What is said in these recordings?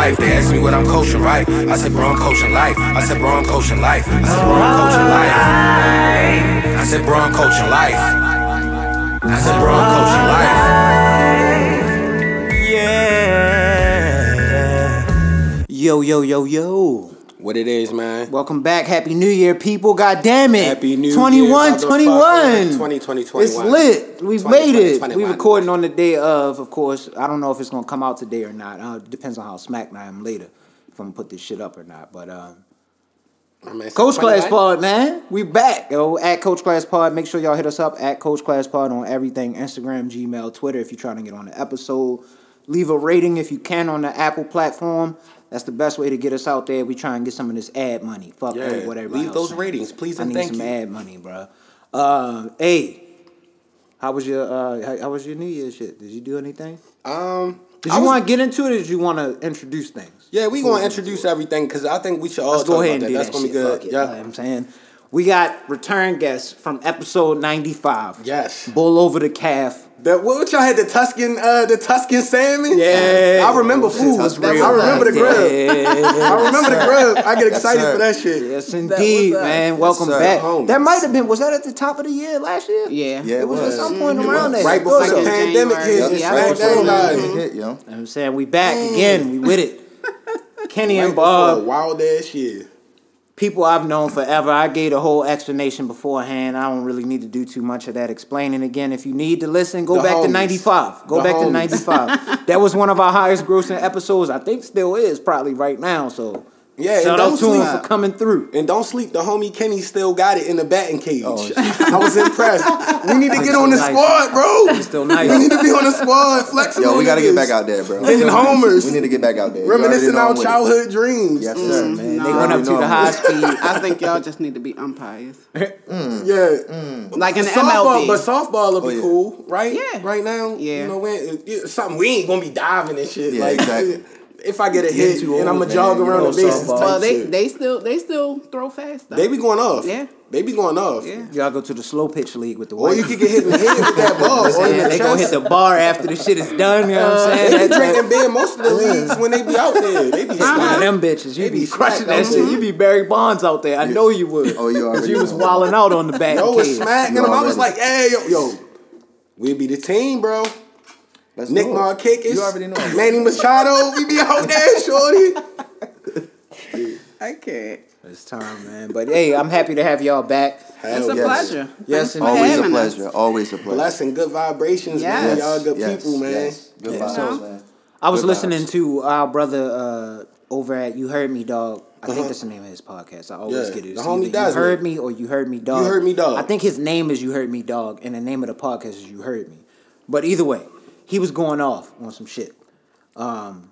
life. They ask me what I'm coaching, right? I said, bro, I'm coaching life. I said, bro, I'm coaching life. I said, bro, I'm coaching life. I said, bro, I'm coaching life. I said, bro, I'm coaching life. Yeah. Yo, yo, yo, yo. What it is, man. Welcome back. Happy New Year, people. God damn it. Happy New 21, Year. 21. 20, 20, 21. It's lit. We've 20, made it. 20, we 21. recording on the day of, of course. I don't know if it's gonna come out today or not. Uh, depends on how smacked I am later. If I'm gonna put this shit up or not. But um, I mean, Coach Class Pod, man. We back, yo. At Coach Class Pod. Make sure y'all hit us up at Coach Class Pod on everything Instagram, Gmail, Twitter if you're trying to get on the episode. Leave a rating if you can on the Apple platform. That's the best way to get us out there. We try and get some of this ad money. Fuck Yeah, every- what everybody leave those saying. ratings, please I and need some you. ad money, bro. Um, hey, how was your uh, how, how was your New Year's shit? Did you do anything? Um, Did you want to get into it, or did you want to introduce things? Yeah, we gonna introduce everything because I think we should all Let's go ahead and that. do That's that gonna shit. be good. It. Yeah. You know what I'm saying we got return guests from episode 95. Yes. Bull over the calf. That what y'all had the Tuscan, uh, the Tuscan salmon. Yeah. I remember food. was I remember the grub. Yeah. I remember the grub. I get excited sir. for that shit. Yes, indeed, was man. Welcome sir. back. Homies. That might have been. Was that at the top of the year last year? Yeah. Yeah, It was, at some point It around that. right before the pandemic hit. Yeah, smacked I was saying everybody. It hit, yo. you know what I'm saying we back again. We with it. Kenny Right and Bob, wild ass year. People I've known forever. I gave a whole explanation beforehand. I don't really need to do too much of that explaining again. If you need to listen, go The back to 95. Go The back to 95. that was one of our highest grossing episodes. I think still is probably right now. So Yeah, shout and out don't to him sleep. for coming through. And don't sleep. The homie Kenny still got it in the batting cage. Oh, I was impressed. We need to get on the nice. squad, bro. He's still nice. We need to be on the squad, flexing. Yo, we gotta get back out there, bro. Hitting homers. We need to get back out there. Reminiscing know our I'm it. childhood dreams. Yes, mm. sir. Man, No. they I went up to know the high speed. I think y'all just need to be umpires. Mm. Yeah. Mm. Like in softball, MLB. but softball will be Oh, yeah. cool, right? Yeah. Right now, Yeah. You know, when something we ain't gonna be diving and shit. Yeah, exactly. If I get a hit too and I'm old, a jog man. You around know the bases, well, they shit. they still they still throw fast though. they be going off. Yeah. They be going off. Yeah. Y'all go to the slow pitch league with the Or you could get hit in the head with that ball. or Yeah, the they gonna hit the bar after the shit is done. You know what I'm uh, saying? They be That- drinking beer most of the uh-huh. leagues when they be out there. They be One of smacked. them bitches, you They be be crushing that shit. You be Barry Bonds out there. I know you would. Oh, you already you was know. wilding out on the back. Yo was cage. smacking them. I was like, hey, yo, yo, we be the team, bro. Let's Nick do it. Markakis, You already know. Manny Machado, we be out there, shorty. I can't. It's time, man. But hey, I'm happy to have y'all back. It's a yes. pleasure. Yes, Thanks. Always a having us. pleasure. Always a pleasure. Blessing, good vibrations, Yes. man. Y'all good Yes, people, man. yes. Good Yeah. vibes, So- man. I was Good listening vibes. to our brother uh, over at You Heard Me Dog. I think that's the name of his podcast. I always Uh-huh. Yeah, get it. the homie either You Desmond. Heard Me or You Heard Me Dog. You Heard Me Dog. I think his name is You Heard Me Dog, and the name of the podcast is You Heard Me. But either way, he was going off on some shit. Um,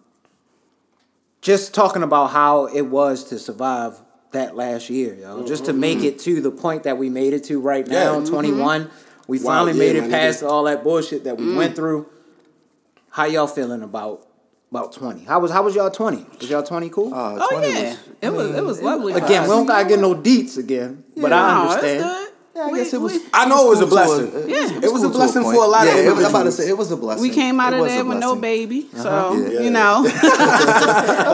just talking about how it was to survive that last year, yo. Just to make it to the point that we made it to right Mm-hmm. Yeah. now, Mhm. 21. We Wow, finally yeah, made it past all that bullshit that we Mm. went through. How y'all feeling about about 20? How was how was y'all 20? Was y'all 20 cool? Uh, Oh yeah, was- it was it was lovely. again, we don't gotta get no deets again, but I No, understand. It's good. Yeah, I We- guess it was. we- I know it was a cool to blessing. it Yeah. was It was a cool to blessing point. for a lot of yeah, it I'm about to say it was a blessing. We came out It of there with no blessing. baby, so Yeah. you know.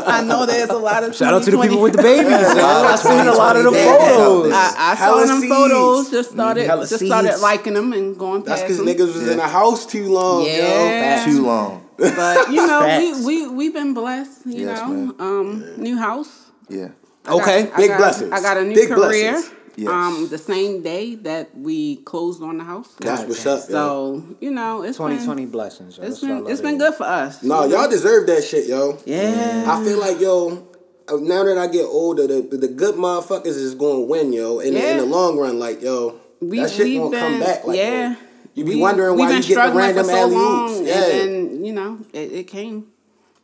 I know there's a lot of Shout out to the people with the babies. yo. I seen a lot of the photos. I, I saw them photos. Just started, Hella just started liking them and going That's past because niggas was in the house too long, Yeah. Too long. But you know, we we we've been blessed. You know, um, new house. Yeah. I got- Okay, big got- blessings. I got a new Big career. blessings. Yes. Um, the same day that we closed on the house. yo. That's God what's damn. up, yo. So you know, it's 2020 blessings. yo. it's That's what been love it's to been good for us. No, you know? y'all deserve that shit, yo. Yeah. I feel like, yo, uh, now that I get older, the, the good motherfuckers is going to win, yo. In, the, in the long run, like, yo, We- that shit we've won't come back. Like, yeah. yo. You be We- wondering we've why you get the struggling random for so alley long, oops. and Yeah. then you know it, it came.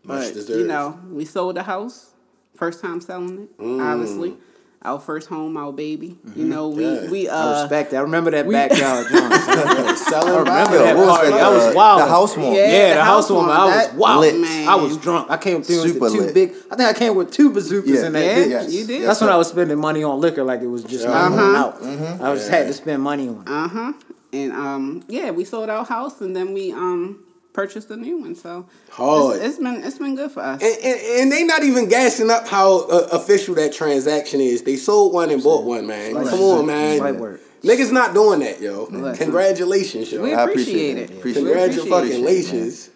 Much But deserved. you know, we sold the house, first time selling it. Mm. Obviously, our first home, our baby. You know, we Yeah. we I uh respect that. I remember that we- backyard joint. I remember that was party. that, I was wild. the housewarming? Yeah, Yeah, the, the housewarming. I was That- wild. Lit. Man. I was drunk. I came through with Super the two lit. big. I think I came with two bazookas Yeah. in that Yeah, bitch. Yes. you did. That's when I was spending money on liquor like it was just not Uh-huh. going out. I just had to spend money on it. Uh huh. And um, yeah, we sold our house, and then we um purchased a new one. So Hard. It's, it's been it's been good for us. And, and, and they not even gassing up how uh, official that transaction is. They sold one and bought one, man. Slight Come on, man. Slight work. Niggas not doing that, yo. Listen. Congratulations, yo. We I appreciate appreciate it. it. Appreciate We it. appreciate it. Congratulations.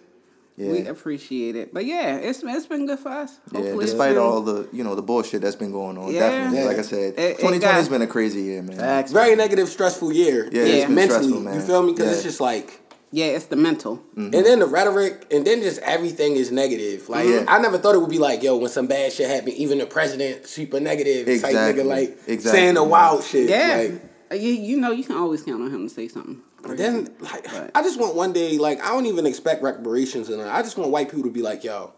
Yeah. We appreciate it. But yeah, it's it's been good for us. Hopefully it's despite all the you know the bullshit that's been going on, Yeah. definitely. Yeah. Like I said, It- it 2020 got- has been a crazy year, man. Facts, Very man. negative, stressful year. Yeah, it's been mentally. stressful, man. You feel me? Because it's just like, Yeah, it's the mental. and then the rhetoric, and then just everything is negative. Like Yeah. I never thought it would be like, yo, when some bad shit happen, even the president super negative type nigga, like Exactly, saying the man. wild shit. Yeah. Like, Uh, you you know you can always count on him to say something. But then, like, Right. I just want one day, like, I don't even expect reparations and I just want white people to be like, yo,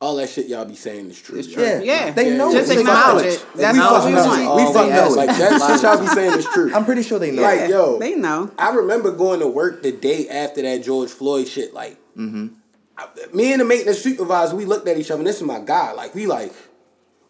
all that shit y'all be saying is true. It's true. Yeah. Yeah. They know Just it. acknowledge They it. That's we all we up. want. We they fucked up. Like, that shit y'all be saying is true. I'm pretty sure they know. Like, yo, They know. I remember going to work the day after that George Floyd shit. Like, I- me and the maintenance supervisor, we looked at each other, and this is my guy. Like, we like,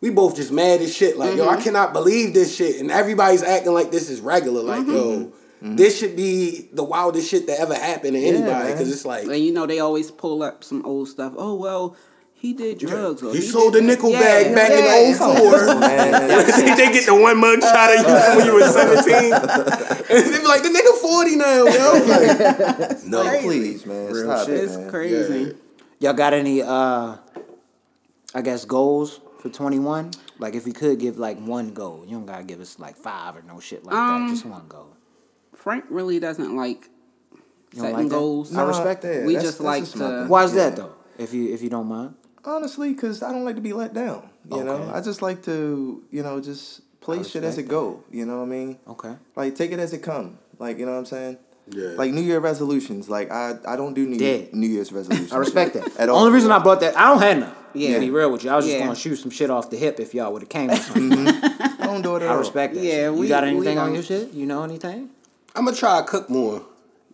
we both just mad as shit. Like, yo, I mm-hmm. cannot believe this shit, and everybody's acting like this is regular. Like, yo, mm-hmm. this should be the wildest shit that ever happened to anybody. man. Because it's like, And you know they always pull up some old stuff. Oh well, he did drugs. Or he sold did a nickel Yeah, bag back yeah. in 04. Man, they they get the one mug shot of you from when you were 17. and they be like, the nigga 40 now, yo. Like, no. no, please, man, Real stop shit. it, It's man. crazy. Y'all got any uh I guess goals for 21? Like if you could give like one goal. You don't gotta give us like five or no shit like Um, that. Just one goal. Frank really doesn't like You setting like that? goals. I respect that. We that's- just that's like to- thing. Why is Yeah. that though? If you if you don't mind. Honestly, because I don't like to be let down. You know, I just like to, you know, just play shit as it respect go. You know what I mean? Okay. Like take it as it come. Like you know what I'm saying? Yeah. Like New Year resolutions. Like I, I don't do New Dead. New Year's resolutions. I respect that. At The all. only reason I brought that I don't have none. Yeah. Yeah. To be real with you. I was just Yeah. gonna shoot some shit off the hip if y'all would have came or something. Mm-hmm. I don't do it at I all. respect that. Yeah, shit. You we- got we anything on your shit? You know anything? I'm gonna try to cook more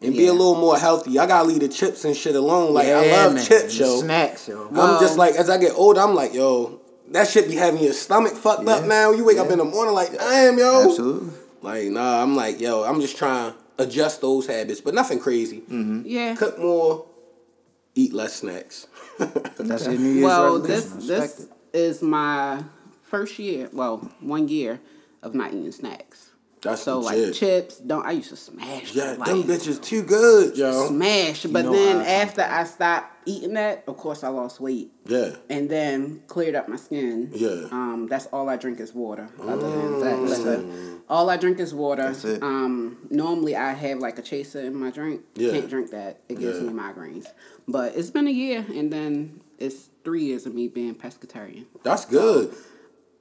and be a little more healthy. I gotta leave the chips and shit alone. Like I love man. chips, yo. Snacks, yo. I'm just like as I get older, I'm like, yo, that shit be having your stomach fucked up Yeah. now. You wake up in the morning like, damn, yo. Absolutely. Like, nah, I'm like, yo, I'm just trying to adjust those habits, but nothing crazy. Mm-hmm. Yeah. Cook more, eat less snacks. That's your New Year's Well, this Respect this it. is my first year. Well, one year of not eating snacks. That's so legit. like chips. Don't I used to smash. Yeah, them, like, them bitches too good, yo. Smash, but know then I after I stopped eating that, of course I lost weight. Yeah. and then cleared up my skin. Yeah. Um, that's all I drink is water. Other Mm. than Facts. liquor. All I drink is water. That's it. Um, normally I have like a chaser in my drink. Yeah. Can't drink that. It gives Yeah. me migraines. But it's been a year, and then it's three years of me being pescatarian. That's good.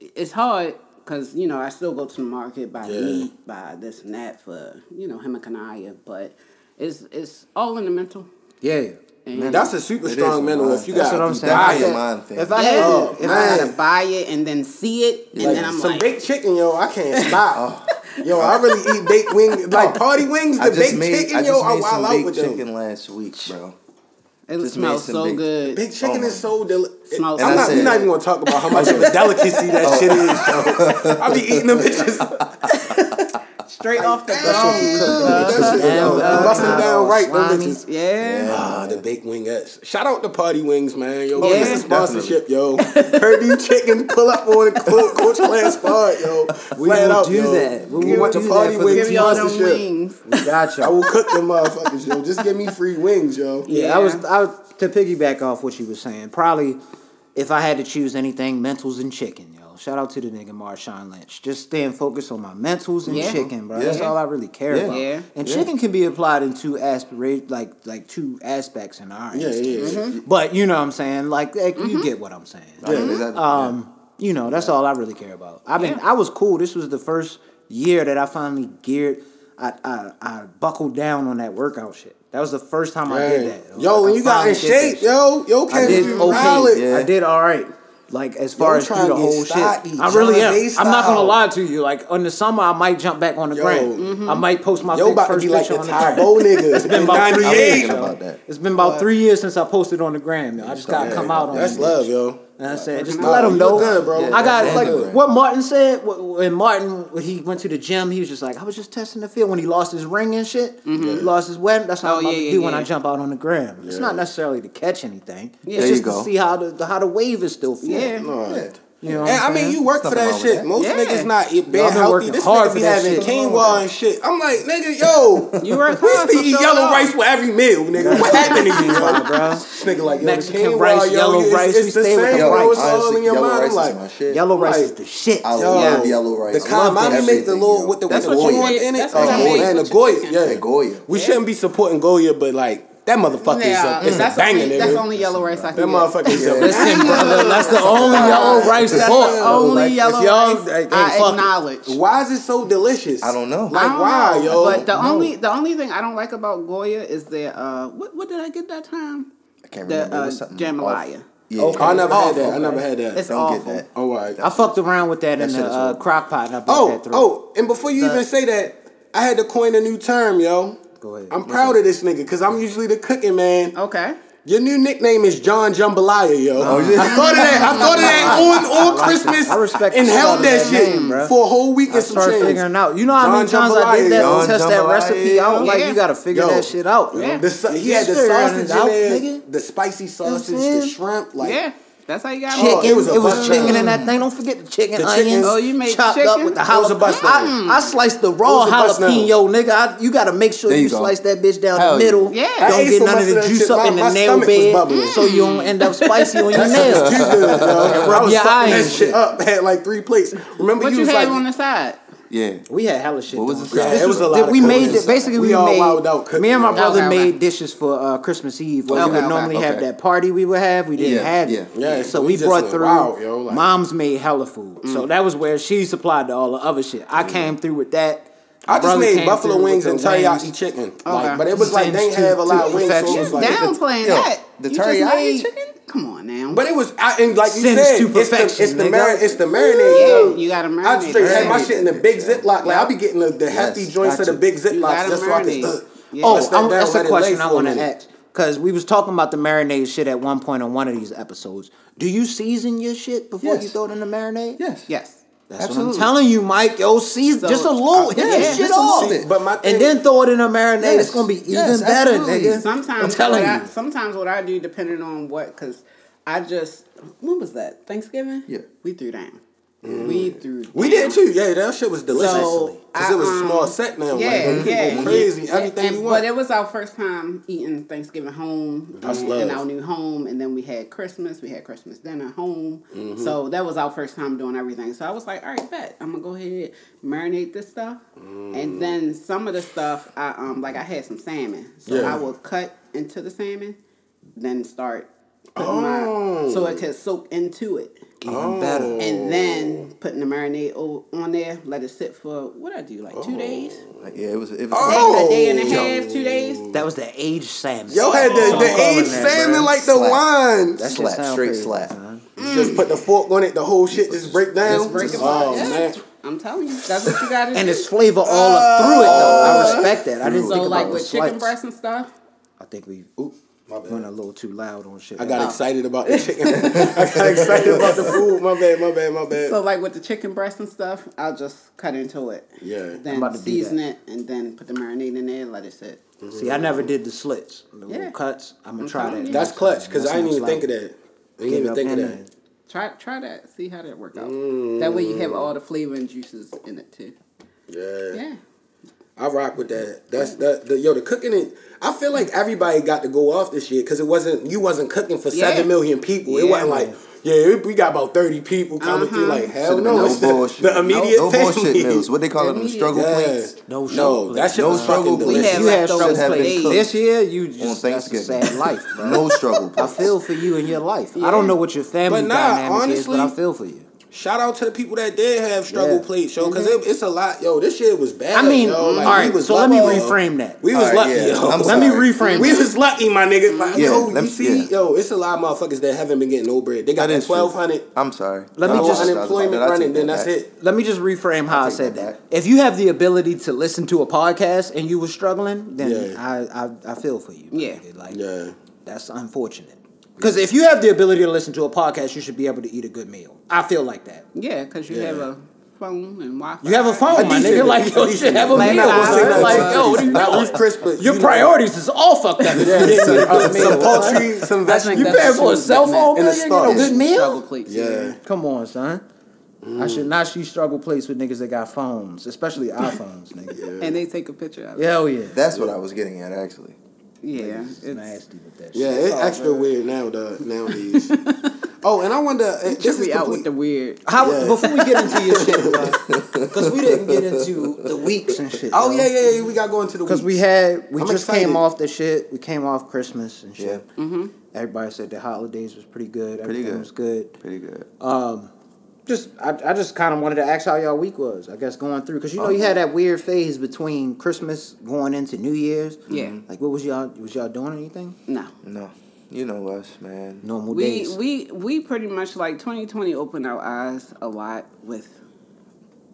It's hard because you know I still go to the market buy Yeah. meat, buy this and that for you know him and Kanaya, but it's it's all in the mental. Yeah, yeah. And That's a super strong is, mental man. if you got what I'm saying. Diet diet. If I had, Oh, if if I I had, gotta buy it and then see it, and Like, then I'm some like, baked chicken, yo, I can't stop. Oh. Yo, I really eat baked wings, oh. like party wings. The baked made, chicken, I yo, I made wild out baked with chicken them. last week, bro. It Just smells so big- good. Baked chicken Oh is so delicious. Smells I'm so not, good. we're not even gonna talk about how much of a delicacy that shit is, yo. I be eating them bitches. Straight off the That shit, bone. that shit, yo, Damn, bust them down right, them bitches. Yeah. Ah, the baked wingettes. Shout out to Party Wings, man. Yo, Yeah. give us sponsorship, yo. Perdue Chicken, pull up on the Co- Coach Class Pod, yo. We Flat will out, do yo. that. We Give will to do Party that Wings Give y'all them sponsorship. wings. we got I y'all. will cook them motherfuckers, yo. Just give me free wings, yo. Yeah, Yeah. I was. I was to piggyback off what you were saying. Probably, if I had to choose anything, mentals and chicken. Yo, shout out to the nigga Marshawn Lynch. Just staying focused on my mentals and Yeah. chicken, bro. Yeah. That's all I really care Yeah. about. Yeah. And chicken can be applied in two aspirate like like two aspects in our Yeah. Mm-hmm. But you know what I'm saying? Like, like, you get what I'm saying. Yeah, exactly. Um, you know, that's all I really care about. I mean. I was cool. This was the first year that I finally geared. I, I I buckled down on that workout shit. That was the first time I did that. Yo, Like, when you got in finally did that shape, yo, yo, I did okay. I did all right. Like as far Yo, as through the whole stocky, shit, I really John am. Hay I'm not gonna lie to you. Like in the summer, I might jump back on the Yo. gram. Mm-hmm. I might post my Yo, fi- about to first be like picture the on the gram. Nigga. It's been about three years. about that. It's been about three years since I posted on the gram. Yo. I just gotta come out on That's love, bitch. yo. And I said, just let him know. Good, bro. I got like what Martin said. When Martin when he went to the gym, he was just like, I was just testing the field. When he lost his ring and shit, mm-hmm. he lost his web. That's what oh, I'm about yeah, to do yeah, when. I jump out on the gram. It's not necessarily to catch anything. It's there just to see how the, how the wave is still feeling. Yeah. You know and I mean, you work Something for that shit. That. Most yeah. niggas not it been healthy. This nigga be having quinoa and shit. I'm like, nigga, yo, you work hard. We used to eat yellow rice for every meal, nigga. What happened to you, bro? Nigga like yo, Mexican rice, yellow rice. It's, it's the same, bro. It's all in your mind. Like, yellow rice is the shit. I love yellow rice. The kind mommy make the little with the goya in it. Oh, and the goya, yeah, goya. We shouldn't be supporting goya, but like that motherfucker yeah. is a, mm. a banger, nigga. That's only yellow rice I can That motherfucker is a Listen, brother, that's the only yellow rice That's the only like, yellow rice I, I acknowledge. It. Why is it so delicious? I don't know. Like, don't why, know. yo? But the no. only the only thing I don't like about Goya is that, uh, what, what did I get that time? I can't the, remember. Uh, jambalaya. Yeah. Okay. I never awful, had that. I never had that. It's Don't awful. get that. Oh, all right. I fucked around with that, that in the uh, crock pot and I oh, that through. Oh, and before you even say that, I had to coin a new term, yo go ahead. I'm What's proud up? of this nigga because I'm usually the cooking man. Okay. Your new nickname is John Jambalaya, yo. Oh, yeah. I thought of that. I thought of that on, on I Christmas. I respect and held that, that shit name, for a whole week I and some started change. figuring out. You know how many times I did that to and test Jambalaya. that recipe out? Yeah. Like you got to figure yo, that shit out. Yeah. The, he had the sausage in there, the spicy sausage, the shrimp, like. Yeah. That's how you got chicken. Oh, it was, it was chicken in that thing. Don't forget the chicken, the onions. Oh, you made chopped chicken? up with the jalapeno. I, I sliced the raw jalapeno, nigga. I, you got to make sure you, you slice that bitch down Hell the middle. Yeah, yeah. don't get so none of the juice up my, in the nail bed, mm. so you don't end up spicy on your nails. I was yeah, I shit up. Had like three plates. Remember, what you, had on the side. Yeah, we had hella shit. What was though. yeah, it was, was a lot. we made it, basically we, we all made out cooking. me and my brother okay, made dishes for uh, Christmas Eve. Well, okay, we would okay, normally have that party we would have. We didn't yeah, have yeah. it. Yeah, so we, we brought through. Wild, yo, like, Mom's made hella food, mm. so that was where she supplied all the other shit. I mm. came through with that. I just made buffalo wings and teriyaki chicken, but it was like they didn't have a lot of wings. So it like downplaying that the teriyaki chicken. Come on now. But it was I, and like Sins you said, to. It's the, it's the, mar- it's the marinade. Yeah, you gotta marinate. I straight had my shit in the big ziploc. ziplock. Like I'll be getting the, the hefty yes, joints of the big ziplock just so I can. Uh, yeah. Oh, that's a question I want to ask because we was talking about the marinade shit at one point on one of these episodes. Do you season your shit before yes. you throw it in the marinade? Yes. Yes. That's Absolutely. what I'm telling you, Mike. Yo, season so, just a little, I, hit yeah, that shit off it, but my and then throw it in a marinade. Yes, it's gonna be even yes, better, nigga. Sometimes, what I, sometimes what I do, depending on what, because I just when was that Thanksgiving? Yeah, we threw down. We did too. Yeah, that shit was delicious. Cause it was a small um, set now. Yeah, like, yeah, crazy. Yeah, everything and, you want. But it was our first time eating Thanksgiving home That's and, in our new home, and then we had Christmas. We had Christmas dinner home. Mm-hmm. So that was our first time doing everything. So I was like, all right, bet I'm gonna go ahead and marinate this stuff, mm. and then some of the stuff I um like I had some salmon, so yeah. I will cut into the salmon, then start. Oh. My, so it could soak into it even oh. better. And then oh. putting the marinade on there, let it sit for what I do, like oh. two days. Yeah, it was. It was oh. a day and a half, Yo. two days. That was the aged salmon. Yo had the, the aged salmon like the wine. That slap, straight slap. Mm. Just put the fork on it. The whole shit just break down. Just break oh yeah. man. I'm telling you, that's what you got to And it's flavor all uh, through it, though. I respect that. I didn't so, think like, about with chicken breast and stuff? I think we... Ooh. My bad. Went a little too loud on shit. I got oh. excited about the chicken. I got excited about the food. My bad, my bad, my bad. So like with the chicken breast and stuff, I'll just cut into it. Yeah. Then season it and then put the marinade in there and let it sit. Mm-hmm. See, I never did the slits, the yeah. little cuts. I'm gonna try that. That's clutch because I didn't even think of that. I didn't even think of that. Try try that. See how that work out. Mm. That way you have all the flavor and juices in it too. Yeah. Yeah. I rock with that. That's that. The, yo, the cooking it I feel like everybody got to go off this year because it wasn't you wasn't cooking for yeah. seven million people. Yeah. It wasn't like yeah, we got about thirty people coming uh-huh. through. Like uh-huh. hell no, no bullshit. The, immediate no, no bullshit meals. What they call them? Struggle yeah. plates. No, no, that shit was struggle plates. We had you had struggle plates. This year, you just that's a sad life. Bro. no struggle. Plates. I feel for you in your life. Yeah. I don't know what your family but nah, dynamic honestly, is, but I feel for you. Shout out to the people that did have struggle yeah. plates, yo, because mm-hmm. it, it's a lot, yo. This shit was bad. I mean, yo. Like, all right, so let me reframe that. We was right, lucky, yeah. yo. Let me reframe. We was lucky, my nigga. Like, yeah, yo, you see, yeah. yo, it's a lot of motherfuckers that haven't been getting no bread. They got that twelve hundred. I'm sorry. Let me just unemployment running. Then that's it. Let me just reframe how I said that. If you have the ability to listen to a podcast and you were struggling, then I I, I feel for you. Yeah, like yeah. that's unfortunate. Because if you have the ability to listen to a podcast, you should be able to eat a good meal. I feel like that. Yeah, because you Yeah. have a phone and Wi-Fi. You have a phone, A my decent- nigga. Like, yo, a you should have a Like, meal. nah, Like, nah, yo, what are you Not doing? Ruth Chris, but Your you know, priorities is all fucked up. if you didn't some, eat uh, some poultry, some I vegetables. You that's paying for a cell phone in bill? the You get a good meal? Struggle plates. Yeah. Come on, son. I should not see struggle plates with niggas that got phones, especially iPhones, nigga. And they take a picture of it. Hell yeah. That's what I was getting at actually. Yeah. It's It's, nasty with that. Yeah, shit. it's extra weird now the, nowadays. oh, and I wonder. uh, This Just is out complete- with the weird. How Yeah. before we get into your shit, because we didn't get into the weeks and shit. Oh yeah, yeah, yeah. We got going to the Because we had we I'm just excited. came off the shit. We came off Christmas and Yeah. shit. Mm-hmm. Everybody said the holidays was pretty good. Pretty Everything good. was good. Pretty good. Um, just I, I just kind of wanted to ask how y'all week was. I guess going through because you know you had that weird phase between Christmas going into New Year's. Yeah. Like what was y'all was y'all doing anything? No. No. You know us, man. Normal We days. we we pretty much like 2020 opened our eyes a lot with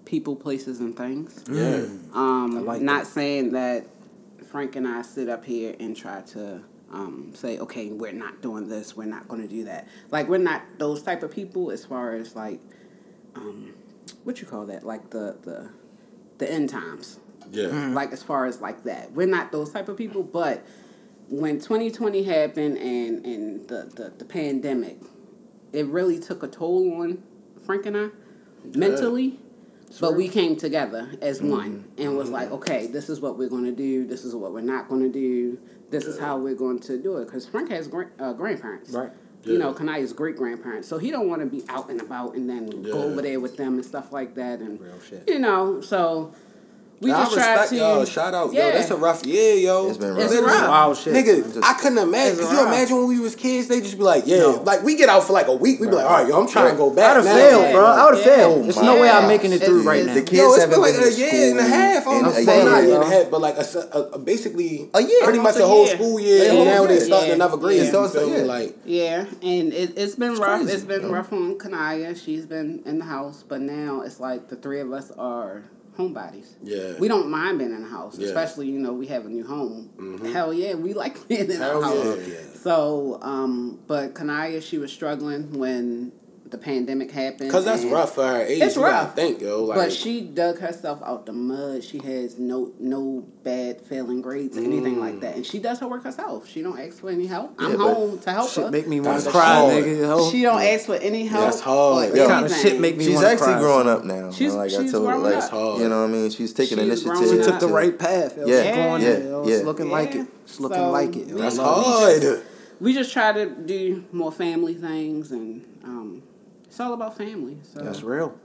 people, places, and things. yeah. Um, I like not that. saying that Frank and I sit up here and try to um, say, okay, we're not doing this, we're not going to do that. Like we're not those type of people as far as like, um, what you call that? Like the the the end times. Yeah. Like as far as like that, we're not those type of people. But when 2020 happened and and the the, the pandemic, it really took a toll on Frank and I mentally. But we came together as one and was like, okay, this is what we're going to do. This is what we're not going to do. This is how we're going to do it. Because Frank has gra- uh, grandparents. Right. You know, Kanaya's great grandparents. So he don't want to be out and about and then Yeah. go over there with them and stuff like that. And, Real shit. you know, so we I just tried respect to. y'all. Shout out, Yeah. yo. That's a rough year, yo. It's been It's rough. rough. Wild shit. Nigga, I couldn't imagine. It's Could you imagine when we was kids? They just be like, yeah, No. like we get out for like a week. We be like, all right, yo, I'm trying to go back. I'd have failed, bro. I would have Yeah. failed. There's no way I'm making it through It's- right it's- now. The kids Yo, it's haven't been like a year and a half. in Almost, a year, not a year and a half, but like a, se- a, a basically A year. pretty much Almost a a whole school year. And now whole they year. starting another grade. Yeah. You So- feel me? yeah. Like, Yeah, and it, it's been rough. it's been rough on Kanaya. She's been in the house, but now it's like the three of us are homebodies. Yeah. We don't mind being in the house, Yeah. especially, you know, we have a new home. Hell yeah, we like being in Hell the house. yeah. So, um, but Kanaya, she was struggling when the pandemic happened. Cause that's rough for her age. It's you rough. think, yo. Like, but she dug herself out the mud. She has no no bad failing grades, anything Mm. like that. And she does her work herself. She don't ask for any help. I'm Yeah, home to help Shit her. make me want to cry, hard. nigga. yo. She don't ask for any help. That's hard. or That kind of shit make me She's actually cry, growing up now. She's- like I told her, growing like up. you know what I mean. She's taking She's initiative. She took the right path. Yo. Yeah, It's yeah, yo. It's yeah. looking like it. It's looking So, like it. that's hard. We just try to do more family things, and um, it's all about family. So. That's real.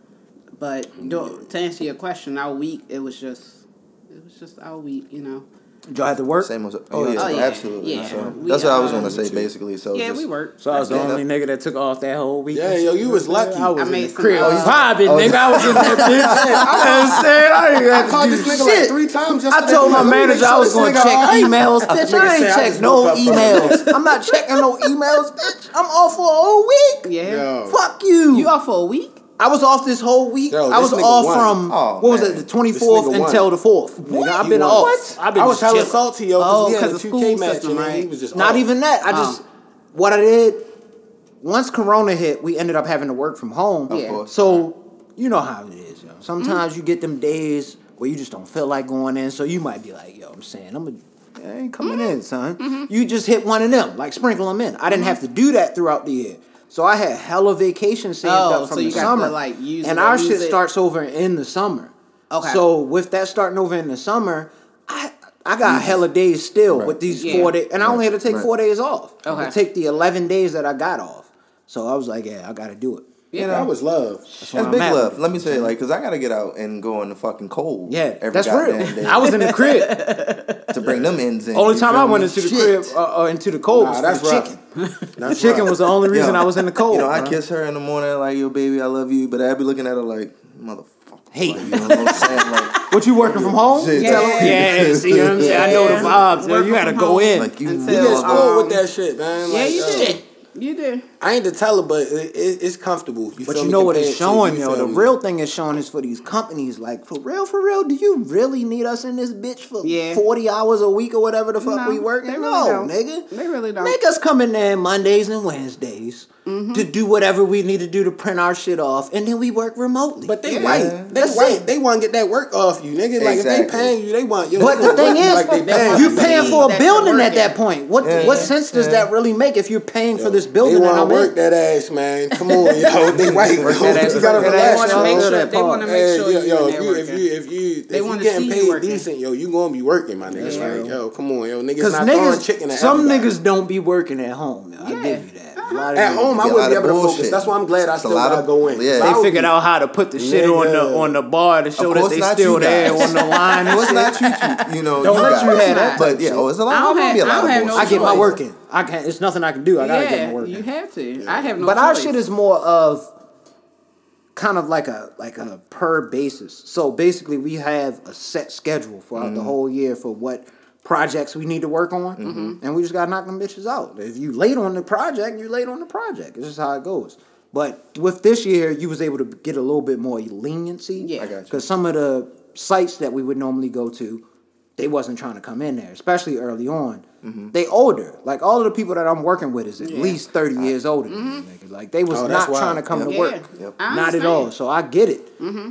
But to answer your question, our week it was just it was just our week, you know. Did y'all have to work? Same as oh Oh, yeah, yeah. absolutely. Yeah. So We, that's what I was gonna say basically. So yeah, just, we worked. So I was the Yeah. only nigga that took off that whole week. Yeah, yo, you was lucky. I was I in the some, crib. uh, vibing, Oh, nigga. I was in that bitch. You know what I'm saying? I ain't I got called to do this nigga shit. like three times. I told my Let me make manager I was going to nigga check emails, bitch. I ain't check no woke up from- emails. I'm not checking no emails, bitch. I'm off for a whole week. Yeah. Fuck you. You off for a week? I was off this whole week. Yo, I was off won. from Oh, what was man. it, the twenty fourth This nigga won. until the fourth. Nigga, I've been won. off. What? I've been I was hella salty, yo, Oh, because 'cause a the 2K school match, system, right? Not off. even that. I just Oh. what I did. Once Corona hit, we ended up having to work from home. Of Yeah. course. So you know how it is, yo. Sometimes Mm-hmm. you get them days where you just don't feel like going in. So you might be like, yo, I'm saying I'm a. I ain't coming Mm-hmm. in, son. You just hit one of them, like sprinkle them in. I didn't have to do that throughout the year. So I had hella vacation saved Oh, up from so you the got to, summer. like, use and it our lose shit it. starts over in the summer. Okay. So with that starting over in the summer, I I got hella days still Right. with these Yeah. four days, and I only had to take Right. four days off. Okay. To take the eleven days that I got off. So I was like, yeah, I got to do it. Yeah. That was love. That's That's big love. with. Let me say, like, cause I gotta get out and go in the fucking cold. Yeah, every that's goddamn real. day I was in the crib. to bring them ends in. Only time I went me? into the crib uh, uh, into the cold Nah, was that's for the rough. chicken. The chicken rough. was the only reason Yo, I was in the cold. You know, I bro. kiss her in the morning like, "Yo, baby, I love you," but I be looking at her like, "Motherfucker." Hate. Like, you know what I'm saying? Like, What you working from home? Shit. Yeah. yeah. See what I'm saying? I know the Yeah. vibes. yo. You got to go home. in. like you. Until- You know, get Um, spoiled with that shit, man. Yeah, you uh, did. You did. I ain't to tell her, but it, it, it's comfortable. You But you know what it's showing, you, yo. The me? real thing is showing is for these companies. Like, for real, for real, do you really need us in this bitch for Yeah. 40 hours a week or whatever the fuck No, we working? really no, don't. nigga. They really don't. Make us come in there Mondays and Wednesdays Mm-hmm. to do whatever we need to do to print our shit off, and then we work remotely. But they Yeah. white. They That's white. it. They want to get that work off you, nigga. Like if they paying you, they want you. But the thing is, like they paying you you. paying for a building at that point. What Yeah, what sense does yeah. that really make if you're paying for this building that want to work that ass, man. Come on, yo. They white. Work that you gotta work that relax, ass, wanna make sure- that they wanna make sure yo, you yo, in if you, if you, if you, They if you wanna getting see you paid decent, yo, you gonna be working, my nigga. Yeah. Like, yo, come on, yo, niggas Because not niggas, chicken some niggas don't be working at home. yo. I Yeah. give you that. A At home, I wouldn't be of able to focus. That's why I'm glad I still gotta of- go in. yeah. They I figured be- out how to put the shit on the on the bar to show that they not still there on the line. and No, it's not you, two, you know. Don't you let you have that But yeah, oh, it's a lot. I don't I'm gonna be a have- lot of no. I get my work in. I can't. It's nothing I can do. I gotta yeah, get my work you in. have to. I have no. But our shit is more of kind of like a like a per basis. So basically, we have a set schedule throughout the mm-hmm. whole year for what projects we need to work on, mm-hmm. and we just gotta knock them bitches out. If you late on the project, you late on the project. It's just how it goes. But with this year, you was able to get a little bit more leniency. Yeah. I got you. Because some of the sites that we would normally go to, they wasn't trying to come in there, especially early on. Mm-hmm. They older. Like all of the people that I'm working with is at Yeah. least thirty years older than mm-hmm. me. Nigga. Like they was Oh, not wild. trying to come Yep. to Yeah. work. Yep. Not at all. So I get it. Mm-hmm.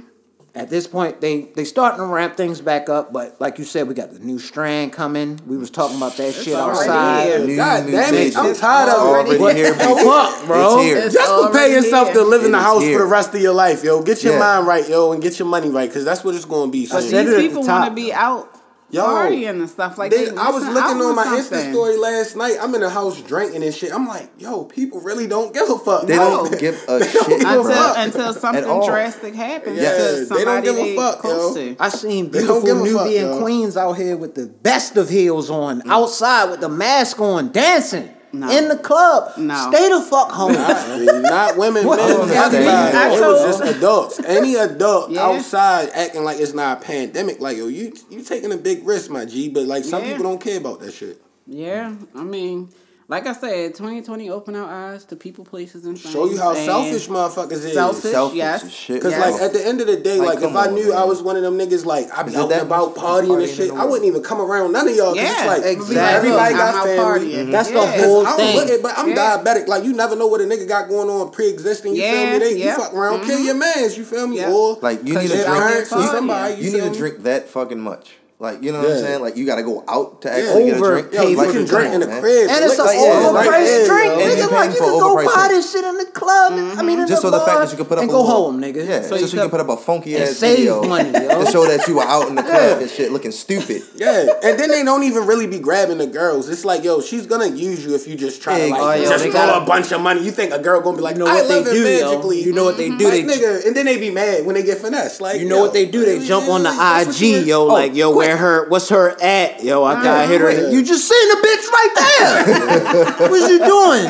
At this point, they they starting to ramp things back up, but like you said, we got the new strand coming. We was talking about that shit outside. here. New- God new damn it. I'm tired of it. already here, fuck, bro? It's here. It's Just prepare yourself here. to live in the It is house for the rest of your life, yo. Get your Yeah. mind right, yo, and get your money right, because that's what it's going to be. I soon. said it at These people want to be out Yo, partying and stuff like They- that. I was looking on my something. Insta story last night. I'm in the house drinking and shit. I'm like, yo, people really don't give a fuck. They bro. don't give a shit, give until bro. until something drastic happens Yeah, to they don't somebody give a fuck, close yo. to. I seen beautiful give a fuck, queens out here with the best of heels on, outside with the mask on, dancing No. in the club. No. Stay the fuck home. Not, not women, men, I everybody. It was just adults. Any adult Yeah. outside acting like it's not a pandemic, like yo, you you taking a big risk, my G. But like some Yeah. people don't care about that shit. Yeah, I mean, like I said, 2020 opened our eyes to people, places, and things. Show you how selfish motherfuckers is. Selfish, Selfish yes. shit, Cause yes. like at the end of the day, Like, like, if come I knew man. I was one of them niggas, like I'd be out and about partying partying and shit, I wouldn't even come around none of y'all. Cause yeah, it's like Exactly. everybody I'm got out family. partying. That's the Yeah. whole I'm thing. looking, but I'm Yeah. diabetic. Like you never know what a nigga got going on pre-existing. You feel Yeah, me? They, yeah. You fuck around, kill mm-hmm. your mans. You feel me? Yeah. Or Like you need to you're their out there drink. parents or partying. somebody. You need to drink that fucking much. Like you know what I'm saying? Like you got to go out to actually get a Over drink. Yo, you Like, can drink in the crib. And it's an Like, yeah, overpriced right drink, yo. Nigga. Like you can go overpriced buy drink. this shit in the club. I mean, in Just the so the fact that you can put up and a go little- home, nigga. Yeah, So so, you you can put up a funky And ass save video money, yo. to show that you were out in the club and shit, looking stupid. Yeah, and then they don't even really be grabbing the girls. It's like, yo, she's gonna use you if you just try to like Oh, just throw a bunch of money. You think a girl gonna be like, You I what they love do, it magically? You know what they do? Nigga, and then they be mad when they get finessed. Like, You know what they do? They jump on the really? That's what you IG, yo, Oh, like, yo, quick. Where her, what's her at? Yo, I gotta hit her. You just seen the bitch right there. what you doing?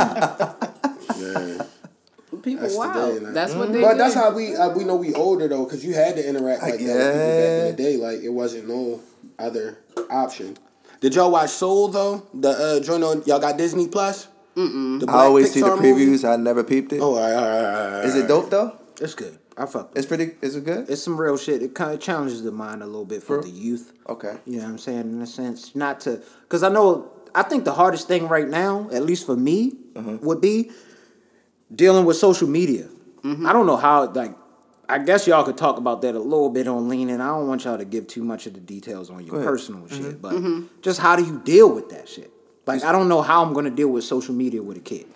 People That's the wild. day, man. that's what they. But do. that's how we uh, we know we older though, because you had to interact like that with people back in the day. Like it wasn't no other option. Did y'all watch Soul though? The uh, joint on y'all got Disney Plus. I always see the Pixar movie? previews. I never peeped it. Oh, all right, all right, all right, all right. it dope though? It's good. I fuck. It's pretty. Is it good? It's some real shit. It kind of challenges the mind a little bit for For- the youth. Okay. You know what I'm saying? In a sense, not to, because I know, I think the hardest thing right now, at least for me, Uh-huh. would be dealing with social media. Mm-hmm. I don't know how, like, I guess y'all could talk about that a little bit on leaning. I don't want y'all to give too much of the details on your personal Mm-hmm. shit, but just how do you deal with that shit? Like, I don't know how I'm going to deal with social media with a kid.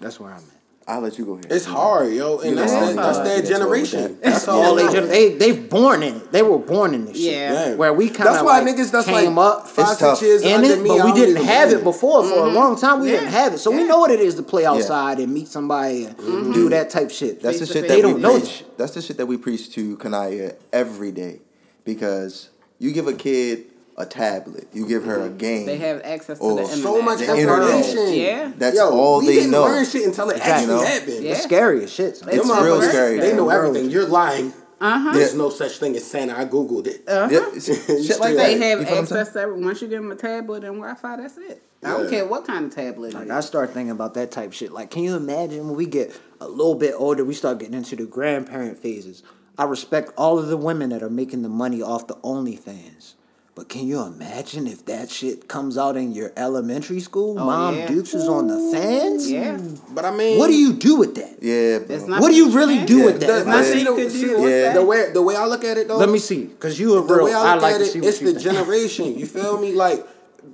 That's where I'm at. I'll let you go here. It's hard, yo, and that's that, that's their gonna get into it with generation. That's all All they they, gen- they they've born in it. They were born in this shit. Yeah. Yeah. Where we kind of That's why like niggas that's came like up five, It's six tough. years in it, me. but we didn't have it before for a mm-hmm. long time. We Yeah. didn't have it, so we know what it is to play outside and meet somebody and mm-hmm. do that type shit. That's the Face to shit that They we don't know. That's the shit that we preach to Kanaya every day, because you give a kid a tablet, you give her a game. They have access to the so internet. so much The internet. information. Yeah. That's Yo, all we they didn't know. learn shit until it Exactly. actually You know? happened. Yeah. It's scary as shit. son. It's Them real motherfuckers, scary, They know everything. You're lying. Uh-huh. There's no such thing as Santa. I googled it. Uh-huh. Yeah, shit like that. They have You feel what I'm saying? access to every, once you give them a tablet and Wi-Fi. That's it. I don't Yeah. care what kind of tablet. Like it I start thinking about that type shit. Like, can you imagine when we get a little bit older, we start getting into the grandparent phases. I respect all of the women that are making the money off the OnlyFans. But can you imagine if that shit comes out in your elementary school? Oh, Mom yeah. Dukes is on the fans? Yeah. But I mean, What do you do with that? Yeah, bro. Not What do you really do Yeah. with that? Does Like, not see see the- the, see see the- the, the way the way I look at it though. Let me see, because you a the real. way I I look like at to it, see what it's the think. generation. You feel me? Like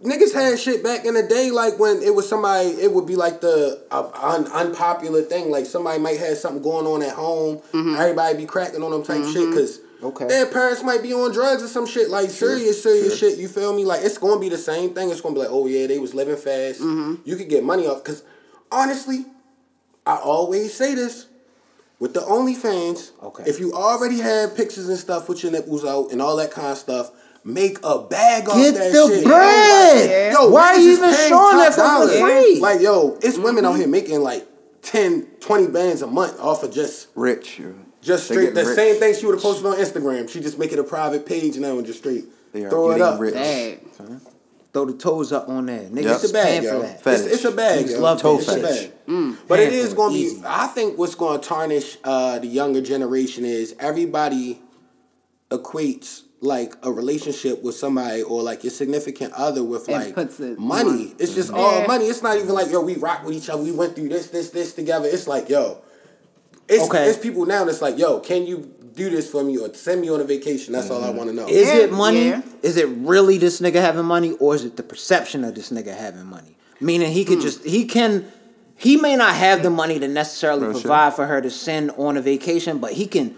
niggas had shit back in the day. Like when it was somebody, it would be like the uh, un, unpopular thing. Like somebody might have something going on at home. Everybody be cracking on them type shit because. Okay. Their parents might be on drugs or some shit like serious, serious shit. You feel me? Like it's gonna be the same thing. It's gonna be like, oh yeah, they was living fast. Mm-hmm. You could get money off because honestly, I always say this with the OnlyFans. Okay. If you already have pictures and stuff with your nipples out and all that kind of stuff, make a bag off Get that the shit. bread. Yeah. Yo, Why are you even paying showing that top for, for free? Like, yo, it's women out mm-hmm. here making like 10, 20 bands a month off of just rich. Yo. just straight the rich. same thing she would have posted on Instagram. She just make it a private page now and just straight They are throw it up. rich. Dang. Throw the toes up on that. Niggas Yep. It's a bag, paying yo. for that. It's, Fetish. it's a bag. Yo. love Toe it's a fetish. bag. Mm. Mm. But it Paying is for going to it, be. easy. I think what's going to tarnish uh, the younger generation is everybody equates like a relationship with somebody or like your significant other with like puts it money. It's just mm. all money. It's not even like yo, we rock with each other. We went through this, this, this together. It's like yo, it's Okay. it's people now that's like yo, can you do this for me or send me on a vacation? That's all I mm-hmm. want to know. Is Yeah, it money? yeah. Is it really this nigga having money, or is it the perception of this nigga having money? Meaning he could hmm. just he can he may not have the money to necessarily Real shit. provide for her to send on a vacation, but he can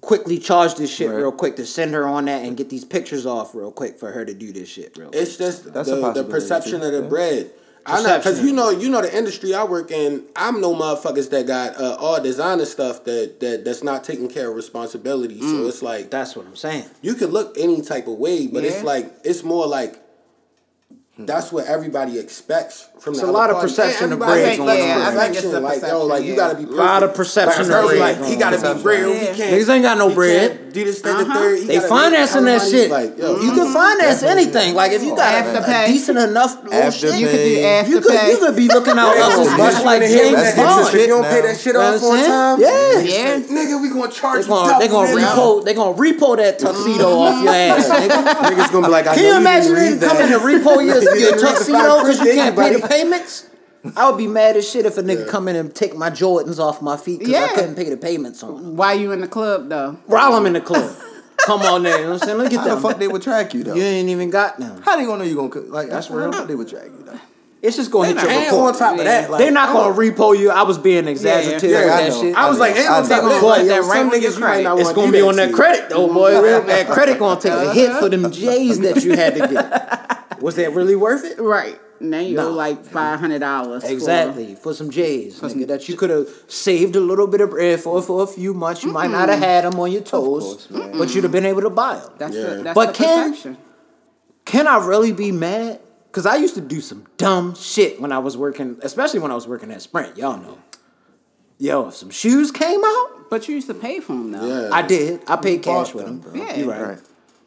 quickly charge this shit Right. real quick to send her on that and get these pictures off real quick for her to do this shit real quick. It's just That's a the, the perception of the Yeah. bread. I because you know you know the industry I work in. I'm no motherfuckers that got uh, all designer stuff that that that's not taking care of responsibility. So it's like That's what I'm saying. you can look any type of way, but it's like it's more like that's what everybody expects from It's the a lot of party. perception And of everybody bread expects going on. Yeah, I think it's perfection. the Like yo, perception, like you gotta be perfect. Lot of perception Like, of bread like, he gotta on. be real. Yeah. He can't. Niggas ain't got no bread. Do this thing Uh-huh. third. He They financing that shit. Like yo, you can finance anything. Like if you got a, a Afterpay. decent enough little After shit, You could do Hey. after you could pay. you could be looking out Yeah, much much like James Bond. you don't now. pay that shit off what on time, Yeah. Yeah. nigga, we gonna charge They you gonna they gonna repo they gonna repo that tuxedo off your ass. Nigga. Niggas gonna be like, I Can know you you imagine didn't them read coming to that. repo your, You your didn't read tuxedo because you can't pay the payments? I would be mad as shit if a nigga come in and take my Jordans off my feet because I couldn't pay the payments on them. Why you in the club though? While I'm in the club. Come on there, you know what I'm saying? Look at get How the fuck they would track you though? You ain't even got them. How they gonna know you gonna? Like that's real. How they would track you though? It's just gonna hit your And on report. top of Yeah. that, like, They're not gonna repo you. I was being exaggerative Yeah, with I that shit. I was like, and on I top of that, But like, that some right when niggas you you might credit. It's gonna be on that credit though, boy. that credit gonna take a hit for them uh-huh. J's that you had to get. Was that really worth it? Right. Now you No. owe like five hundred dollars. Exactly for some J's, nigga, that you could have saved a little bit of bread for for a few months. You might not have had them on your toes, course, but you'd have been able to buy them. That's Yeah. the, that's But the can- perception. Can I really be mad? Cause I used to do some dumb shit when I was working, especially when I was working at Sprint. Y'all know. Yo, if some shoes came out, But you used to pay for them though. Yeah. I did. I paid cash with them, them. Yeah. you right. Right.